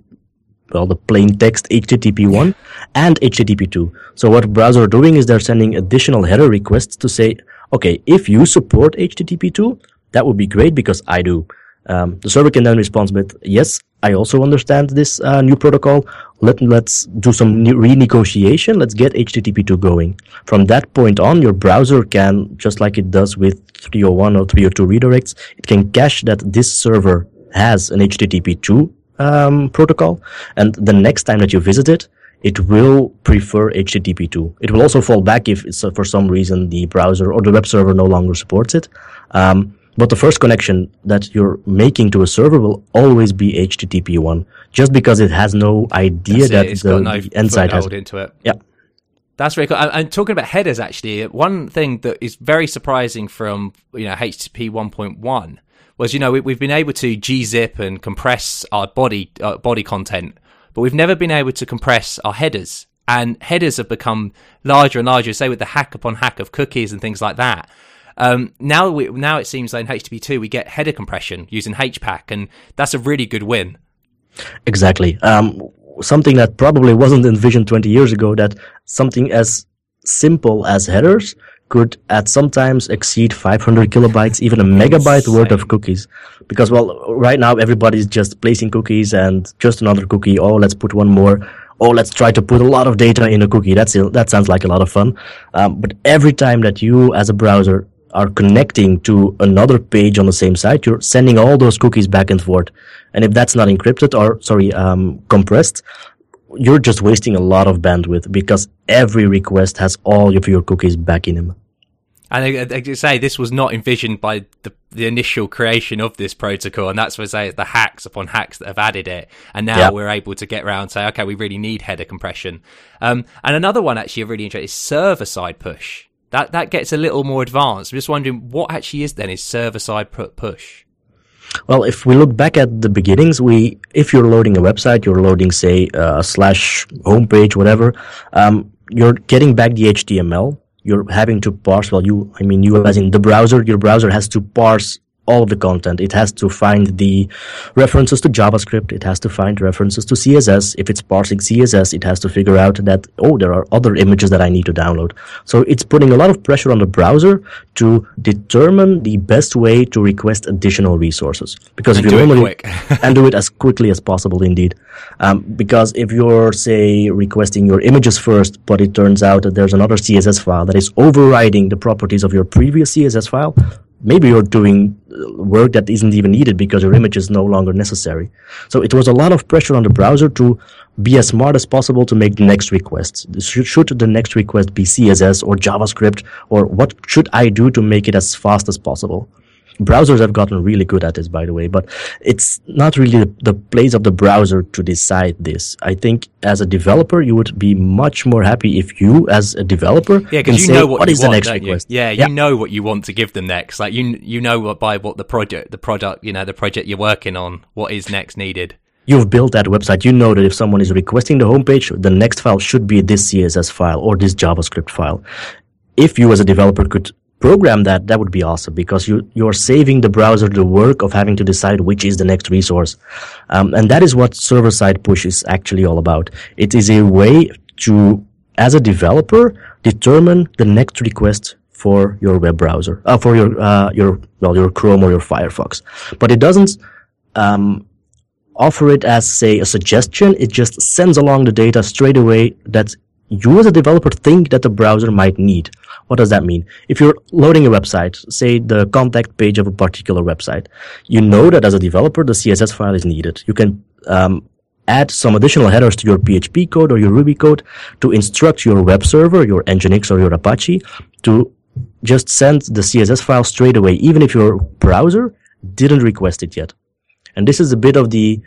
well, the plain text HTTP1 and HTTP2. So what browser are doing is they're sending additional header requests to say, okay, if you support HTTP2, that would be great because I do. Um, the server can then respond with, yes, I also understand this uh, new protocol. Let, let's do some renegotiation. Let's get HTTP2 going. From that point on, your browser can, just like it does with 301 or 302 redirects, it can cache that this server has an HTTP2 um, protocol. And the next time that you visit it, it will prefer HTTP2. It will also fall back if uh, for some reason the browser or the web server no longer supports it. Um, but the first connection that you're making to a server will always be HTTP one, just because it has no idea That's that it. the, no the end side has into it. Yeah. That's very cool. And talking about headers, actually, one thing that is very surprising from you know HTTP 1.1 was you know we, have been able to gzip and compress our body uh, body content, but we've never been able to compress our headers. And headers have become larger and larger, say with the hack upon hack of cookies and things like that. Um, now, we, now it seems like in HTTP2 we get header compression using HPACK, and that's a really good win. Exactly. Um, something that probably wasn't envisioned 20 years ago that something as simple as headers could at sometimes exceed 500 kilobytes, even a megabyte worth of cookies. Because, well, right now everybody's just placing cookies and just another cookie. Oh, let's put one more. Oh, let's try to put a lot of data in a cookie. That's, that sounds like a lot of fun. Um, but every time that you as a browser are connecting to another page on the same site, you're sending all those cookies back and forth. And if that's not encrypted or, sorry, um, compressed, you're just wasting a lot of bandwidth because every request has all of your cookies back in them. And I, I say this was not envisioned by the, the initial creation of this protocol, and that's what I say it's the hacks upon hacks that have added it. And now yep. we're able to get around and say, okay, we really need header compression. Um, and another one actually really interesting is server side push that that gets a little more advanced. I'm just wondering what actually is then is server side push. Well, if we look back at the beginnings, we if you're loading a website, you're loading say a slash homepage, whatever. Um, you're getting back the HTML. You're having to parse. Well, you, I mean, you as in the browser, your browser has to parse all the content. It has to find the references to JavaScript. It has to find references to CSS. If it's parsing CSS, it has to figure out that, oh, there are other images that I need to download. So it's putting a lot of pressure on the browser to determine the best way to request additional resources. Because and if you normally, and do it as quickly as possible indeed. Um, because if you're, say, requesting your images first, but it turns out that there's another CSS file that is overriding the properties of your previous CSS file, maybe you're doing uh, work that isn't even needed because your image is no longer necessary. So it was a lot of pressure on the browser to be as smart as possible to make the next request. Should the next request be CSS or JavaScript or what should I do to make it as fast as possible? Browsers have gotten really good at this, by the way, but it's not really the place of the browser to decide this. I think as a developer, you would be much more happy if you, as a developer, yeah, because you say, know what, what is want, the next request. You? Yeah, you yeah. know what you want to give them next. Like you, you know what by what the project, the product, you know, the project you're working on, what is next needed you've built that website, you know that if someone is requesting the homepage, the next file should be this CSS file or this JavaScript file. If you as a developer could program that, that would be awesome because you, you're saving the browser the work of having to decide which is the next resource. Um, and that is what server side push is actually all about. It is a way to, as a developer, determine the next request for your web browser, uh, for your, uh, your, well, your Chrome or your Firefox. But it doesn't, um, offer it as, say, a suggestion. It just sends along the data straight away that you as a developer think that the browser might need. What does that mean? If you're loading a website, say the contact page of a particular website, you know that as a developer, the CSS file is needed. You can um, add some additional headers to your PHP code or your Ruby code to instruct your web server, your Nginx or your Apache to just send the CSS file straight away, even if your browser didn't request it yet. And this is a bit of the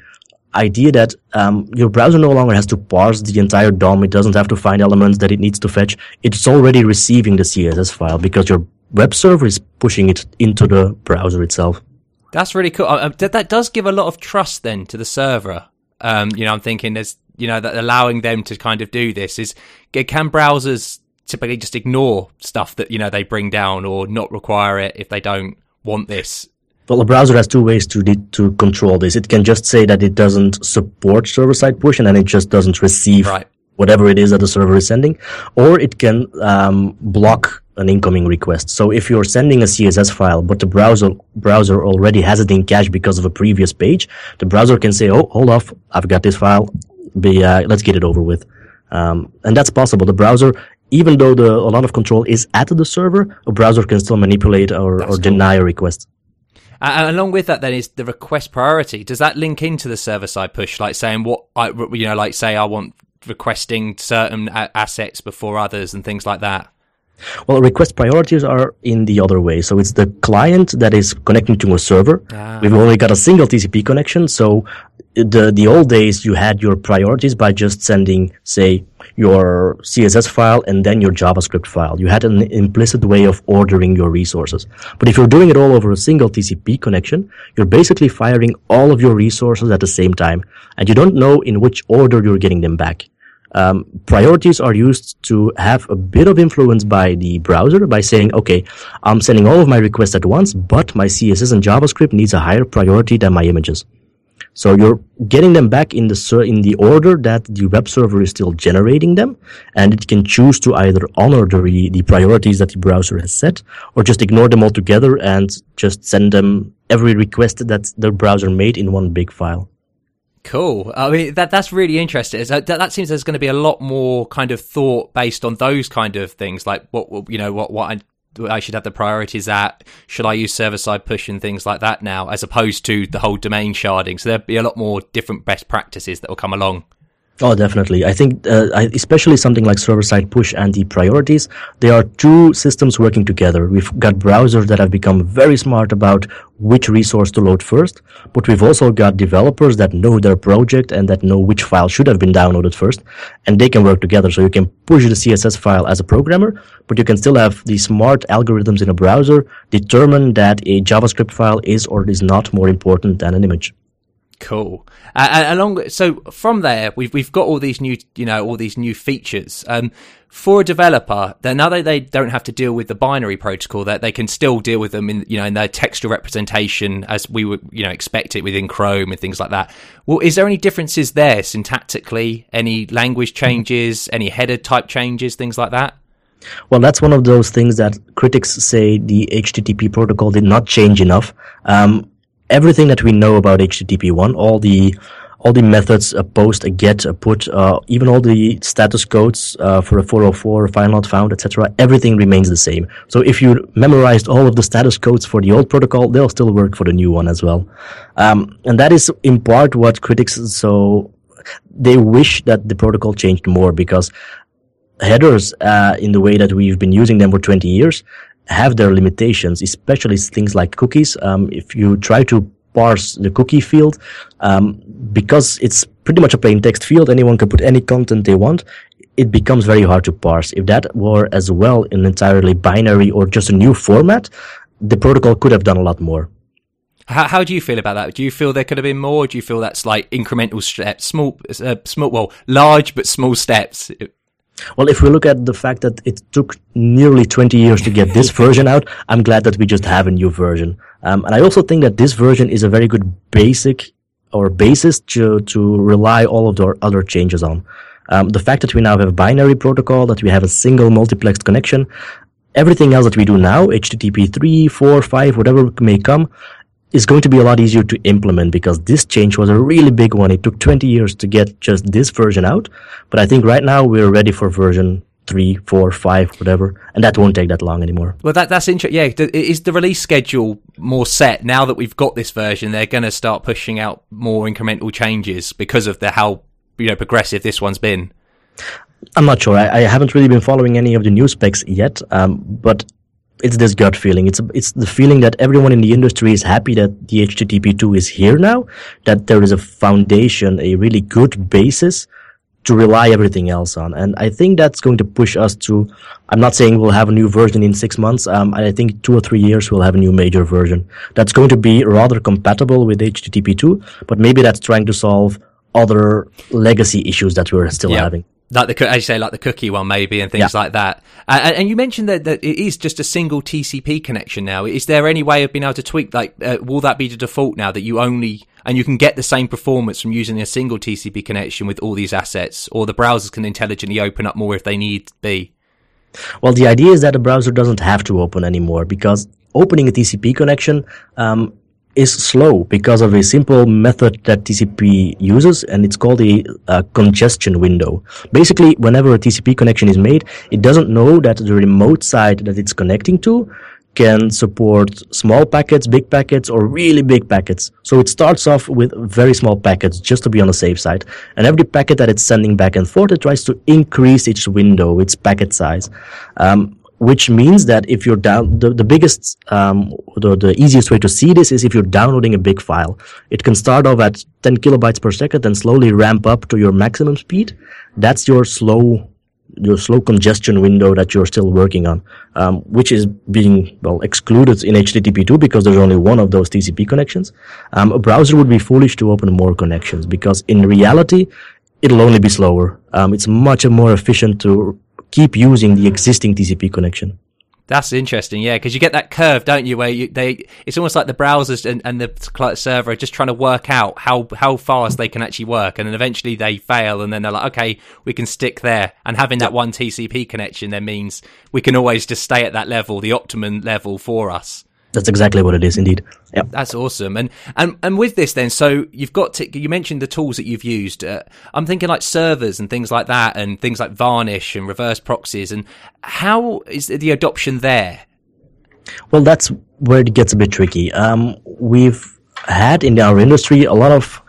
idea that um, your browser no longer has to parse the entire DOM. It doesn't have to find elements that it needs to fetch. It's already receiving the CSS file because your web server is pushing it into the browser itself. That's really cool. Uh, that, does give a lot of trust then to the server. Um, you know, I'm thinking there's, you know, that allowing them to kind of do this is, can browsers typically just ignore stuff that, you know, they bring down or not require it if they don't want this? Well, a browser has two ways to to control this. It can just say that it doesn't support server-side push, and then it just doesn't receive right. whatever it is that the server is sending, or it can um, block an incoming request. So if you're sending a CSS file, but the browser browser already has it in cache because of a previous page, the browser can say, "Oh, hold off, I've got this file. Be, uh, let's get it over with." Um, and that's possible. The browser even though the, a lot of control is at the server, a browser can still manipulate or, or deny a request. And along with that, then is the request priority. Does that link into the server side push, like saying what I, you know, like say I want requesting certain assets before others and things like that? Well, request priorities are in the other way. So it's the client that is connecting to a server. Ah. We've only got a single TCP connection. So the, the old days, you had your priorities by just sending, say, your CSS file and then your JavaScript file. You had an implicit way of ordering your resources. But if you're doing it all over a single TCP connection, you're basically firing all of your resources at the same time. And you don't know in which order you're getting them back. Um, priorities are used to have a bit of influence by the browser by saying, okay, I'm sending all of my requests at once, but my CSS and JavaScript needs a higher priority than my images. So you're getting them back in the ser- in the order that the web server is still generating them, and it can choose to either honor the the priorities that the browser has set, or just ignore them altogether and just send them every request that the browser made in one big file. Cool. I mean, that that's really interesting. That, that seems there's going to be a lot more kind of thought based on those kind of things, like what you know, what what I should have the priorities at? Should I use server side push and things like that now, as opposed to the whole domain sharding? So there'll be a lot more different best practices that will come along. Oh, definitely. I think, uh, especially something like server-side push and the priorities, they are two systems working together. We've got browsers that have become very smart about which resource to load first, but we've also got developers that know their project and that know which file should have been downloaded first, and they can work together. So you can push the CSS file as a programmer, but you can still have the smart algorithms in a browser determine that a JavaScript file is or is not more important than an image. Cool. Uh, along, so from there, we've we've got all these new, you know, all these new features. Um, for a developer, then now that they don't have to deal with the binary protocol, that they can still deal with them in, you know, in their textual representation as we would, you know, expect it within Chrome and things like that. Well, is there any differences there syntactically? Any language changes? Any header type changes? Things like that? Well, that's one of those things that critics say the HTTP protocol did not change enough. Um, everything that we know about HTTP1, all the all the methods, a post, a get, a put, uh, even all the status codes uh, for a 404, file not found, etc., everything remains the same. So if you memorized all of the status codes for the old protocol, they'll still work for the new one as well. Um, and that is in part what critics so they wish that the protocol changed more because headers uh, in the way that we've been using them for 20 years have their limitations, especially things like cookies. Um, if you try to parse the cookie field, um, because it's pretty much a plain text field, anyone can put any content they want. It becomes very hard to parse. If that were as well an entirely binary or just a new format, the protocol could have done a lot more. How, how do you feel about that? Do you feel there could have been more? Do you feel that's like incremental steps, small, uh, small, well, large but small steps? Well, if we look at the fact that it took nearly 20 years to get this version out, I'm glad that we just have a new version. Um, and I also think that this version is a very good basic or basis to, to rely all of the other changes on. Um, the fact that we now have a binary protocol, that we have a single multiplexed connection, everything else that we do now, HTTP 3, 4, 5, whatever may come, is going to be a lot easier to implement because this change was a really big one. It took 20 years to get just this version out. But I think right now we're ready for version three, four, five, whatever, and that won't take that long anymore. Well, that that's interesting. Yeah, is the release schedule more set now that we've got this version? They're going to start pushing out more incremental changes because of the how you know progressive this one's been. I'm not sure. I, I haven't really been following any of the new specs yet, um, but it's this gut feeling. It's it's the feeling that everyone in the industry is happy that the HTTP2 is here now, that there is a foundation, a really good basis to rely everything else on. And I think that's going to push us to, I'm not saying we'll have a new version in six months. Um, I think two or three years we'll have a new major version that's going to be rather compatible with HTTP2, but maybe that's trying to solve other legacy issues that we're still having like the as you say, like the cookie one maybe, and things yeah. like that. Uh, and you mentioned that, that it is just a single TCP connection now. Is there any way of being able to tweak? Like, uh, will that be the default now that you only and you can get the same performance from using a single TCP connection with all these assets, or the browsers can intelligently open up more if they need be? Well, the idea is that a browser doesn't have to open anymore because opening a TCP connection um, is slow because of a simple method that TCP uses, and it's called a, congestion window. Basically, whenever a TCP connection is made, it doesn't know that the remote site that it's connecting to can support small packets, big packets, or really big packets. So it starts off with very small packets just to be on the safe side. And every packet that it's sending back and forth, it tries to increase its window, its packet size. Um, which means that if you're down, the, the biggest, um, the, the easiest way to see this is if you're downloading a big file. It can start off at 10 kilobytes per second and slowly ramp up to your maximum speed. That's your slow, your slow congestion window that you're still working on, um, which is being, well, excluded in HTTP2 because there's only one of those TCP connections. Um, a browser would be foolish to open more connections because in reality, it'll only be slower. Um, it's much more efficient to keep using the existing TCP connection. That's interesting, yeah, because you get that curve, don't you? Where you, they, it's almost like the browsers and, and the client server are just trying to work out how how fast they can actually work, and then eventually they fail, and then they're like, okay, we can stick there. And having that one TCP connection then means we can always just stay at that level, the optimum level for us. That's exactly what it is, indeed. Yep. That's awesome. And and and with this, then, so you've got to, you mentioned the tools that you've used. Uh, I'm thinking like servers and things like that, and things like Varnish and reverse proxies. And how is the adoption there? Well, that's where it gets a bit tricky. Um, we've had in our industry a lot of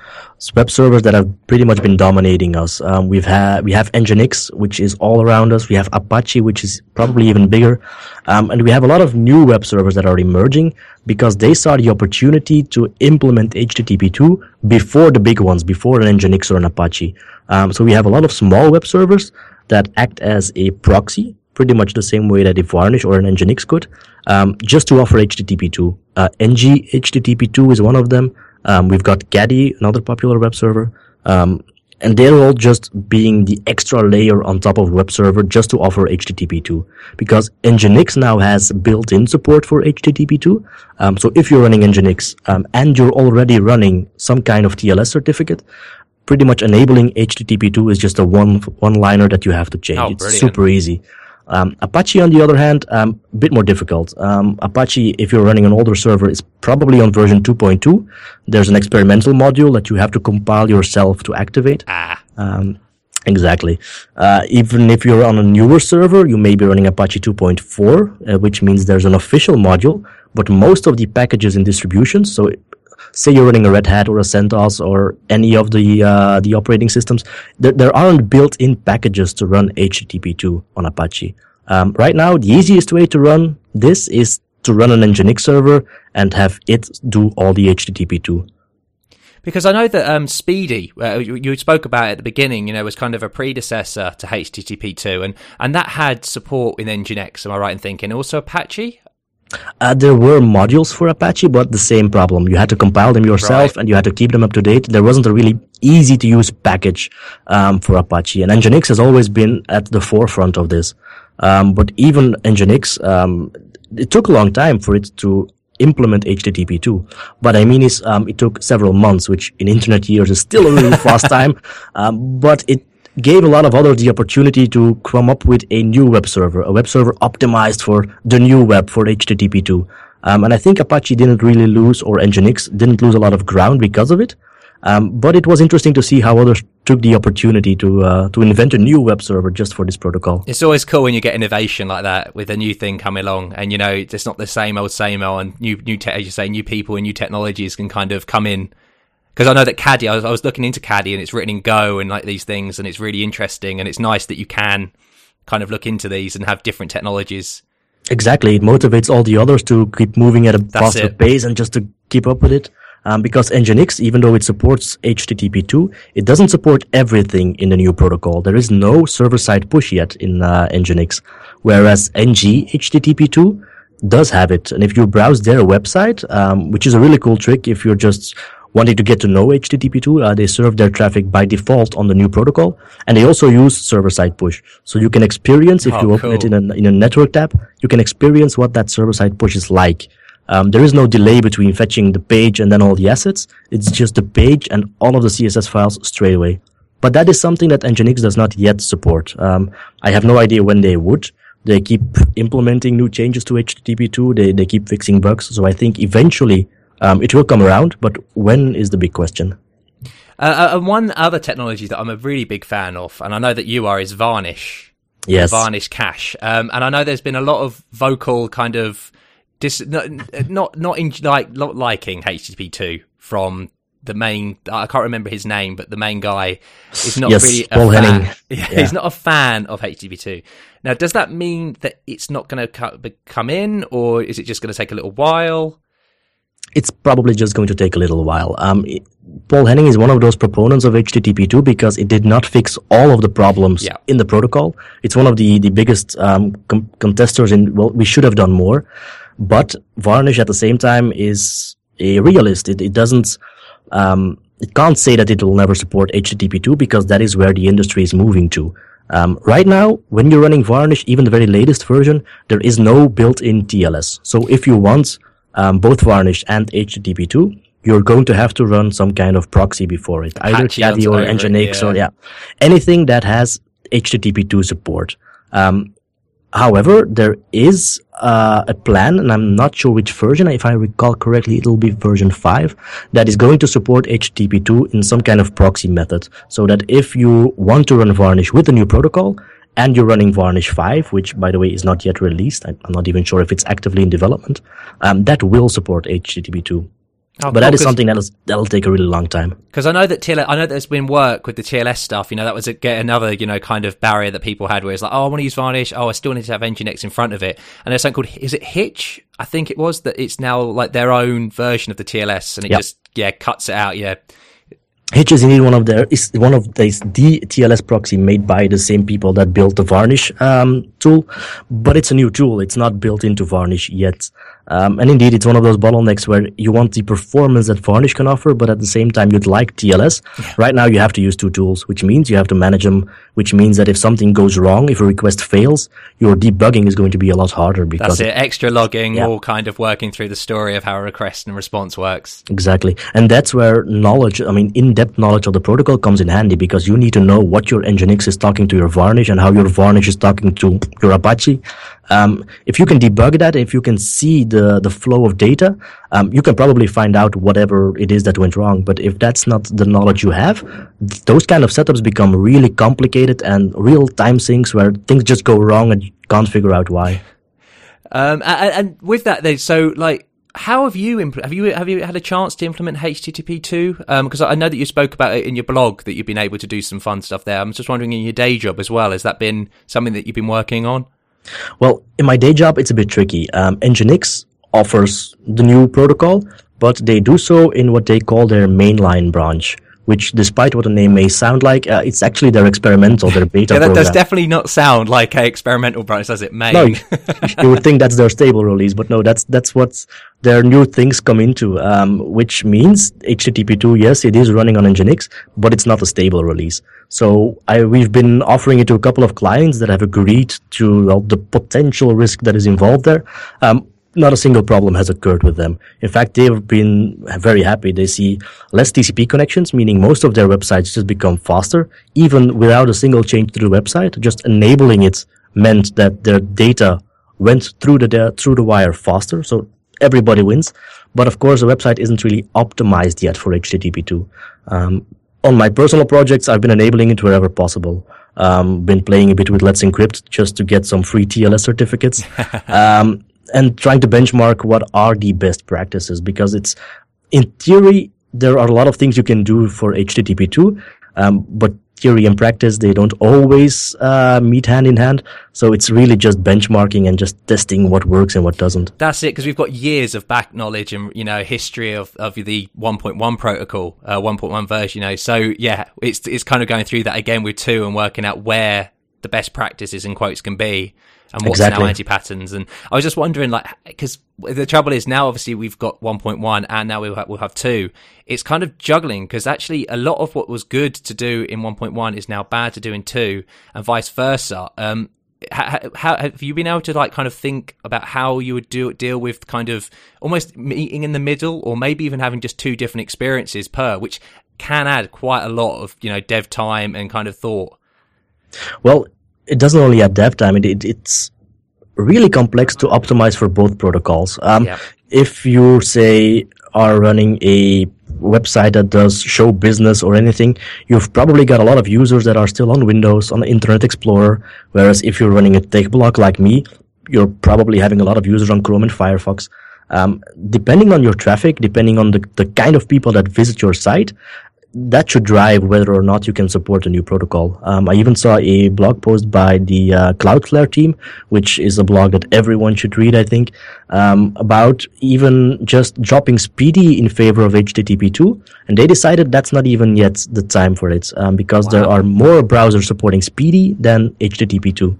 web servers that have pretty much been dominating us. Um, we've had we have Nginx, which is all around us. We have Apache, which is probably even bigger, um, and we have a lot of new web servers that are emerging because they saw the opportunity to implement HTTP2 before the big ones, before an Nginx or an Apache. Um, so we have a lot of small web servers that act as a proxy, pretty much the same way that a Varnish or an Nginx could, um, just to offer HTTP2. Uh, nghttp2 is one of them. Um, we've got Caddy, another popular web server. Um, and they're all just being the extra layer on top of web server just to offer HTTP2. Because Nginx now has built-in support for HTTP2. Um, so if you're running Nginx um, and you're already running some kind of TLS certificate, pretty much enabling HTTP2 is just a one one liner that you have to change. Oh, it's super easy. Um, Apache, on the other hand, um, a bit more difficult. Um, Apache, if you're running an older server, is probably on version 2.2. There's an experimental module that you have to compile yourself to activate. Ah. Um, exactly. Uh, even if you're on a newer server, you may be running Apache 2.4, uh, which means there's an official module, but most of the packages and distributions, so say you're running a Red Hat or a CentOS or any of the uh, the operating systems, there, there aren't built-in packages to run HTTP2 on Apache. Um, right now, the easiest way to run this is to run an Nginx server and have it do all the HTTP2 because I know that um, SPDY, uh, you, you, spoke about at the beginning, you know, was kind of a predecessor to HTTP2, and and that had support in Nginx. Am I right in thinking? Also Apache. Uh, there were modules for Apache, but the same problem. You had to compile them yourself Right. and you had to keep them up to date. There wasn't a really easy to use package um, for Apache. And Nginx has always been at the forefront of this. Um, but even Nginx, um, it took a long time for it to implement HTTP2. But I mean is, um, it took several months, which in internet years is still a really fast time. Um, but it gave a lot of others the opportunity to come up with a new web server, a web server optimized for the new web for HTTP2. Um, and I think Apache didn't really lose, or Nginx didn't lose a lot of ground because of it. Um, but it was interesting to see how others took the opportunity to uh, to invent a new web server just for this protocol. It's always cool when you get innovation like that with a new thing coming along, and you know it's not the same old same old, and new new te- as you say, new people and new technologies can kind of come in. Because I know that Caddy, I was, I was looking into Caddy, and it's written in Go and like these things, and it's really interesting, and it's nice that you can kind of look into these and have different technologies. Exactly, it motivates all the others to keep moving at a faster it. pace and just to keep up with it. Um, because Nginx, even though it supports HTTP2, it doesn't support everything in the new protocol. There is no server-side push yet in uh, Nginx, whereas nghttp2 does have it. And if you browse their website, um, which is a really cool trick, if you're just wanting to get to know HTTP2, uh, they serve their traffic by default on the new protocol, and they also use server-side push. So you can experience if Oh, you open it in a in a network tab, you can experience what that server-side push is like. Um, there is no delay between fetching the page and then all the assets. It's just the page and all of the CSS files straight away. But that is something that Nginx does not yet support. Um, I have no idea when they would. They keep implementing new changes to HTTP2. They, they keep fixing bugs. So I think eventually um, it will come around. But when is the big question? Uh, uh, and one other technology that I'm a really big fan of, and I know that you are, is Varnish. Yes. Varnish Cache. Um, and I know there's been a lot of vocal kind of dis- not not, not in, like not liking HTTP two from the main. I can't remember his name, but the main guy is not Yes, really a Paul fan. Henning. Yeah. He's not a fan of HTTP two. Now, does that mean that it's not going to come in, or is it just going to take a little while? It's probably just going to take a little while. Um, it- Poul-Henning is one of those proponents of HTTP2 because it did not fix all of the problems Yeah. in the protocol. It's one of the, the biggest um, com- contesters in, well, we should have done more. But Varnish at the same time is a realist. It, it doesn't, um, it can't say that it will never support HTTP2 because that is where the industry is moving to. Um, right now, when you're running Varnish, even the very latest version, there is no built-in TLS. So if you want um, both Varnish and HTTP2, you're going to have to run some kind of proxy before it, either Caddy or Nginx yeah. or yeah, anything that has HTTP2 support. Um, However, there is uh, a plan, and I'm not sure which version. If I recall correctly, it'll be version 5 that is going to support HTTP2 in some kind of proxy method. So that if you want to run Varnish with the new protocol, and you're running Varnish 5, which by the way is not yet released, I'm not even sure if it's actively in development, um, that will support HTTP2. Oh, but that is something that'll, that'll take a really long time. Because I know that TLS, I know there's been work with the TLS stuff. You know, that was a, get another, you know, kind of barrier that people had where it's like, oh, I want to use Varnish. Oh, I still need to have Nginx in front of it. And there's something called, is it Hitch? I think it was that it's now like their own version of the TLS and it Yep. just, yeah, cuts it out. Yeah. Hitch is indeed one of their is one of these the TLS proxy made by the same people that built the Varnish um, tool, but it's a new tool. It's not built into Varnish yet, um, and indeed, it's one of those bottlenecks where you want the performance that Varnish can offer, but at the same time, you'd like TLS. Right now, you have to use two tools, which means you have to manage them. Which means that if something goes wrong, if a request fails, your debugging is going to be a lot harder because That's it. Extra logging, Yeah. all kind of working through the story of how a request and response works. Exactly. And that's where knowledge, I mean, in-depth knowledge of the protocol comes in handy because you need to know what your Nginx is talking to your Varnish and how your Varnish is talking to your Apache. Um, if you can debug that, if you can see the, the flow of data, um, you can probably find out whatever it is that went wrong. But if that's not the knowledge you have, th- those kind of setups become really complicated and real time sinks where things just go wrong and you can't figure out why. Um, and, and with that, then, so like, how have you impl- have you have you had a chance to implement HTTP two? Because I know that you spoke about it in your blog that you've been able to do some fun stuff there. I'm just wondering in your day job as well. Has that been something that you've been working on? Well, in my day job, it's a bit tricky. Um, Nginx offers the new protocol, but they do so in what they call their mainline branch, which, despite what the name may sound like, uh, it's actually their experimental, their beta yeah, that program. does definitely not sound like a experimental branch, as it? May. No, you, you would think that's their stable release, but no, that's that's what their new things come into, um, which means HTTP2. Yes, it is running on Nginx, but it's not a stable release. So I, we've been offering it to a couple of clients that have agreed to well, the potential risk that is involved there. Um, not a single problem has occurred with them. In fact, they've been very happy. They see less TCP connections, meaning most of their websites just become faster, even without a single change to the website. Just enabling it meant that their data went through the through the wire faster. So everybody wins. But of course, the website isn't really optimized yet for HTTP2. Um, on my personal projects, I've been enabling it wherever possible. Um, been playing a bit with Let's Encrypt just to get some free TLS certificates. um, and trying to benchmark what are the best practices because it's in theory there are a lot of things you can do for HTTP2, um, but theory and practice they don't always uh, meet hand in hand. So it's really just benchmarking and just testing what works and what doesn't. That's it because we've got years of back knowledge and you know history of, of the 1.1 protocol, uh, 1.1 version. You know, so yeah, it's it's kind of going through that again with two and working out where the best practices in quotes can be and what's Exactly. now anti patterns. And I was just wondering, like, because the trouble is now, obviously, we've got 1.1 and now we'll have, we'll have two. It's kind of juggling because actually a lot of what was good to do in 1.1 is now bad to do in two, and vice versa. Um, how, how have you been able to like kind of think about how you would do deal with kind of almost meeting in the middle, or maybe even having just two different experiences per, which can add quite a lot of you know dev time and kind of thought. Well, it doesn't only adapt. I mean, it, it, it's really complex to optimize for both protocols. Um, Yeah. If you say are running a website that does show business or anything, you've probably got a lot of users that are still on Windows on Internet Explorer. Whereas if you're running a tech blog like me, you're probably having a lot of users on Chrome and Firefox. Um, depending on your traffic, depending on the, the kind of people that visit your site, that should drive whether or not you can support a new protocol. Um, I even saw a blog post by the uh, Cloudflare team, which is a blog that everyone should read, I think, um, about even just dropping SPDY in favor of HTTP2. And they decided that's not even yet the time for it, um, because there are more browsers supporting SPDY than HTTP2.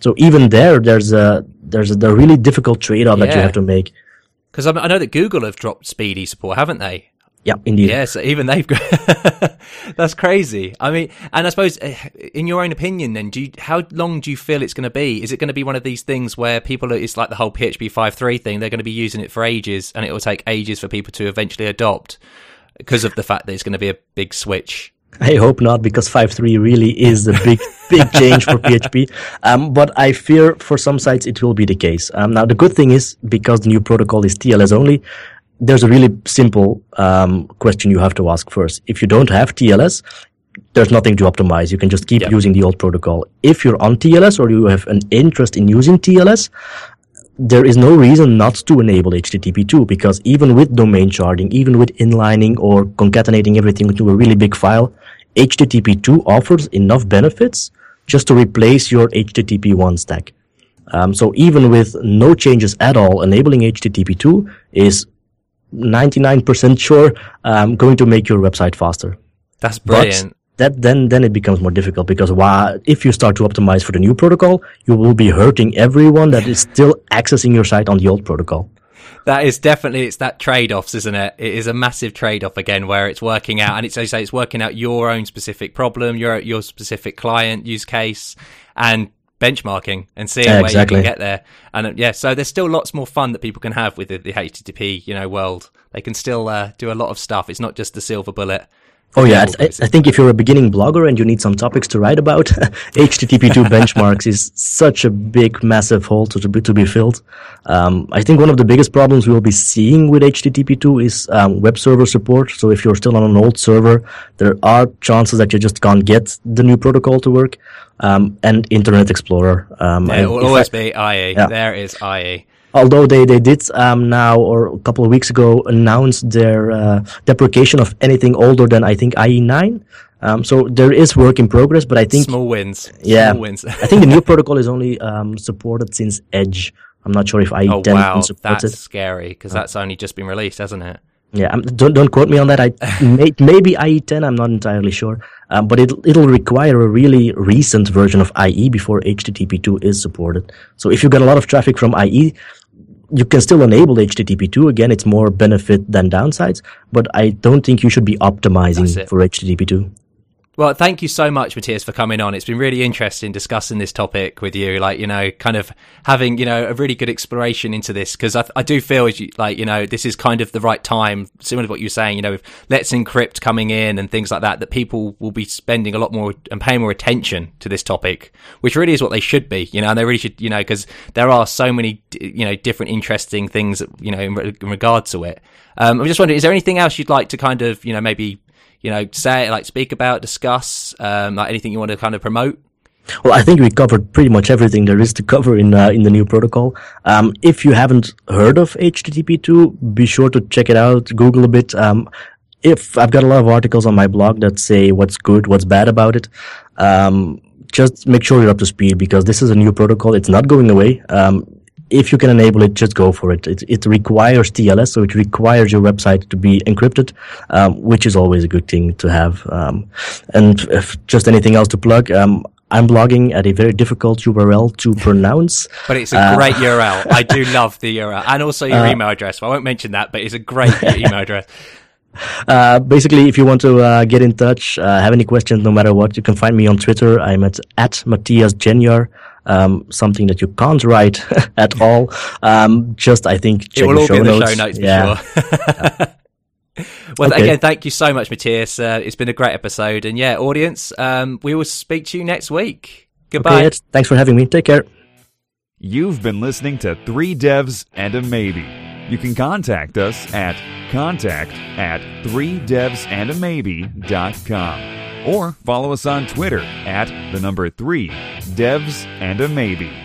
So even there, there's a there's a, really difficult trade-off that you have to make. Because I know that Google have dropped SPDY support, haven't they? Yeah, indeed. Yeah, so even they've got that's crazy. I mean, and I suppose, eh, in your own opinion, then, do you, how long do you feel it's going to be? Is it going to be one of these things where people? Are, it's like the whole PHP 5.3 thing. They're going to be using it for ages, and it will take ages for people to eventually adopt because of the fact that it's going to be a big switch. I hope not, because 5.3 really is a big, big change for PHP. Um, but I fear for some sites it will be the case. Um, now, the good thing is, because the new protocol is TLS only, there's a really simple um, question you have to ask first. If you don't have TLS, there's nothing to optimize. You can just keep Yeah. using the old protocol. If you're on TLS or you have an interest in using TLS, there is no reason not to enable HTTP2 because even with domain sharding, even with inlining or concatenating everything into a really big file, HTTP2 offers enough benefits just to replace your HTTP1 stack. Um, so even with no changes at all, enabling HTTP2 is 99% sure I'm going to make your website faster. That's But brilliant. that then then it becomes more difficult because why, if you start to optimize for the new protocol, you will be hurting everyone that is still accessing your site on the old protocol. That is definitely it's that trade offs, isn't it? It is a massive trade off again, where it's working out, and it's as say it's working out your own specific problem, your your specific client use case, and benchmarking and seeing Yeah, where exactly. you can get there. And uh, yeah, so there's still lots more fun that people can have with the, the HTTP, you know, world. They can still uh, do a lot of stuff. It's not just the silver bullet. Oh yeah, I, I think if you're a beginning blogger and you need some topics to write about, HTTP2 benchmarks is such a big, massive hole to, to, be, to be filled. Um, I think one of the biggest problems we'll be seeing with HTTP2 is um, web server support. So if you're still on an old server, there are chances that you just can't get the new protocol to work. Um, and Internet Explorer. Um, Yeah, and it will always be IE. Yeah. There is E. IE. although they, they did um, now or a couple of weeks ago announce their uh, deprecation of anything older than I think IE9. Um, so there is work in progress, but I think Small wins. yeah, Small wins. I think the new protocol is only um, supported since Edge. I'm not sure if IE10 oh wow, supports that's it. scary because that's only just been released, hasn't it? Yeah, um, don't don't quote me on that. I may, maybe IE10. I'm not entirely sure, um, but it it'll require a really recent version of IE before HTTP2 is supported. So if you get a lot of traffic from IE, you can still enable HTTP2. Again, it's more benefit than downsides, but I don't think you should be optimizing for HTTP2. Well, thank you so much, Mattias, for coming on. It's been really interesting discussing this topic with you. Like, you know, kind of having, you know, a really good exploration into this because I, I, do feel like, you know, this is kind of the right time, similar to what you're saying, you know, with Let's Encrypt coming in and things like that, that people will be spending a lot more and paying more attention to this topic, which really is what they should be, you know, and they really should, you know, because there are so many, you know, different interesting things, you know, in, in regard to it. Um, I'm just wondering, is there anything else you'd like to kind of, you know, maybe you know, say, like, speak about, discuss, um, like anything you want to kind of promote? Well, I think we covered pretty much everything there is to cover in uh, in the new protocol. Um, if you haven't heard of HTTP2, be sure to check it out. Google a bit. Um, if I've got a lot of articles on my blog that say what's good, what's bad about it. Um, just make sure you're up to speed because this is a new protocol. It's not going away. Um, if you can enable it, just go for it. It, it requires TLS, so it requires your website to be encrypted, um, which is always a good thing to have. Um, and if just anything else to plug, um, I'm blogging at a very difficult URL to pronounce. But it's a uh, great URL. I do love the URL. And also your uh, email address. Well, I won't mention that, but it's a great email address. Uh, basically, if you want to uh, get in touch, uh, have any questions, no matter what, you can find me on Twitter. I'm at, at Mattias Geniar um, something that you can't write at all. Um, just, I think, check it will all be in the show notes for yeah. sure. well, okay. again, thank you so much, Mattias. Uh, it's been a great episode. And yeah, audience, um, we will speak to you next week. Goodbye. Okay, thanks for having me. Take care. You've been listening to Three Devs and a Maybe. You can contact us at contact at 3devsandamaybe.com or follow us on Twitter at the number 3 devs and a maybe.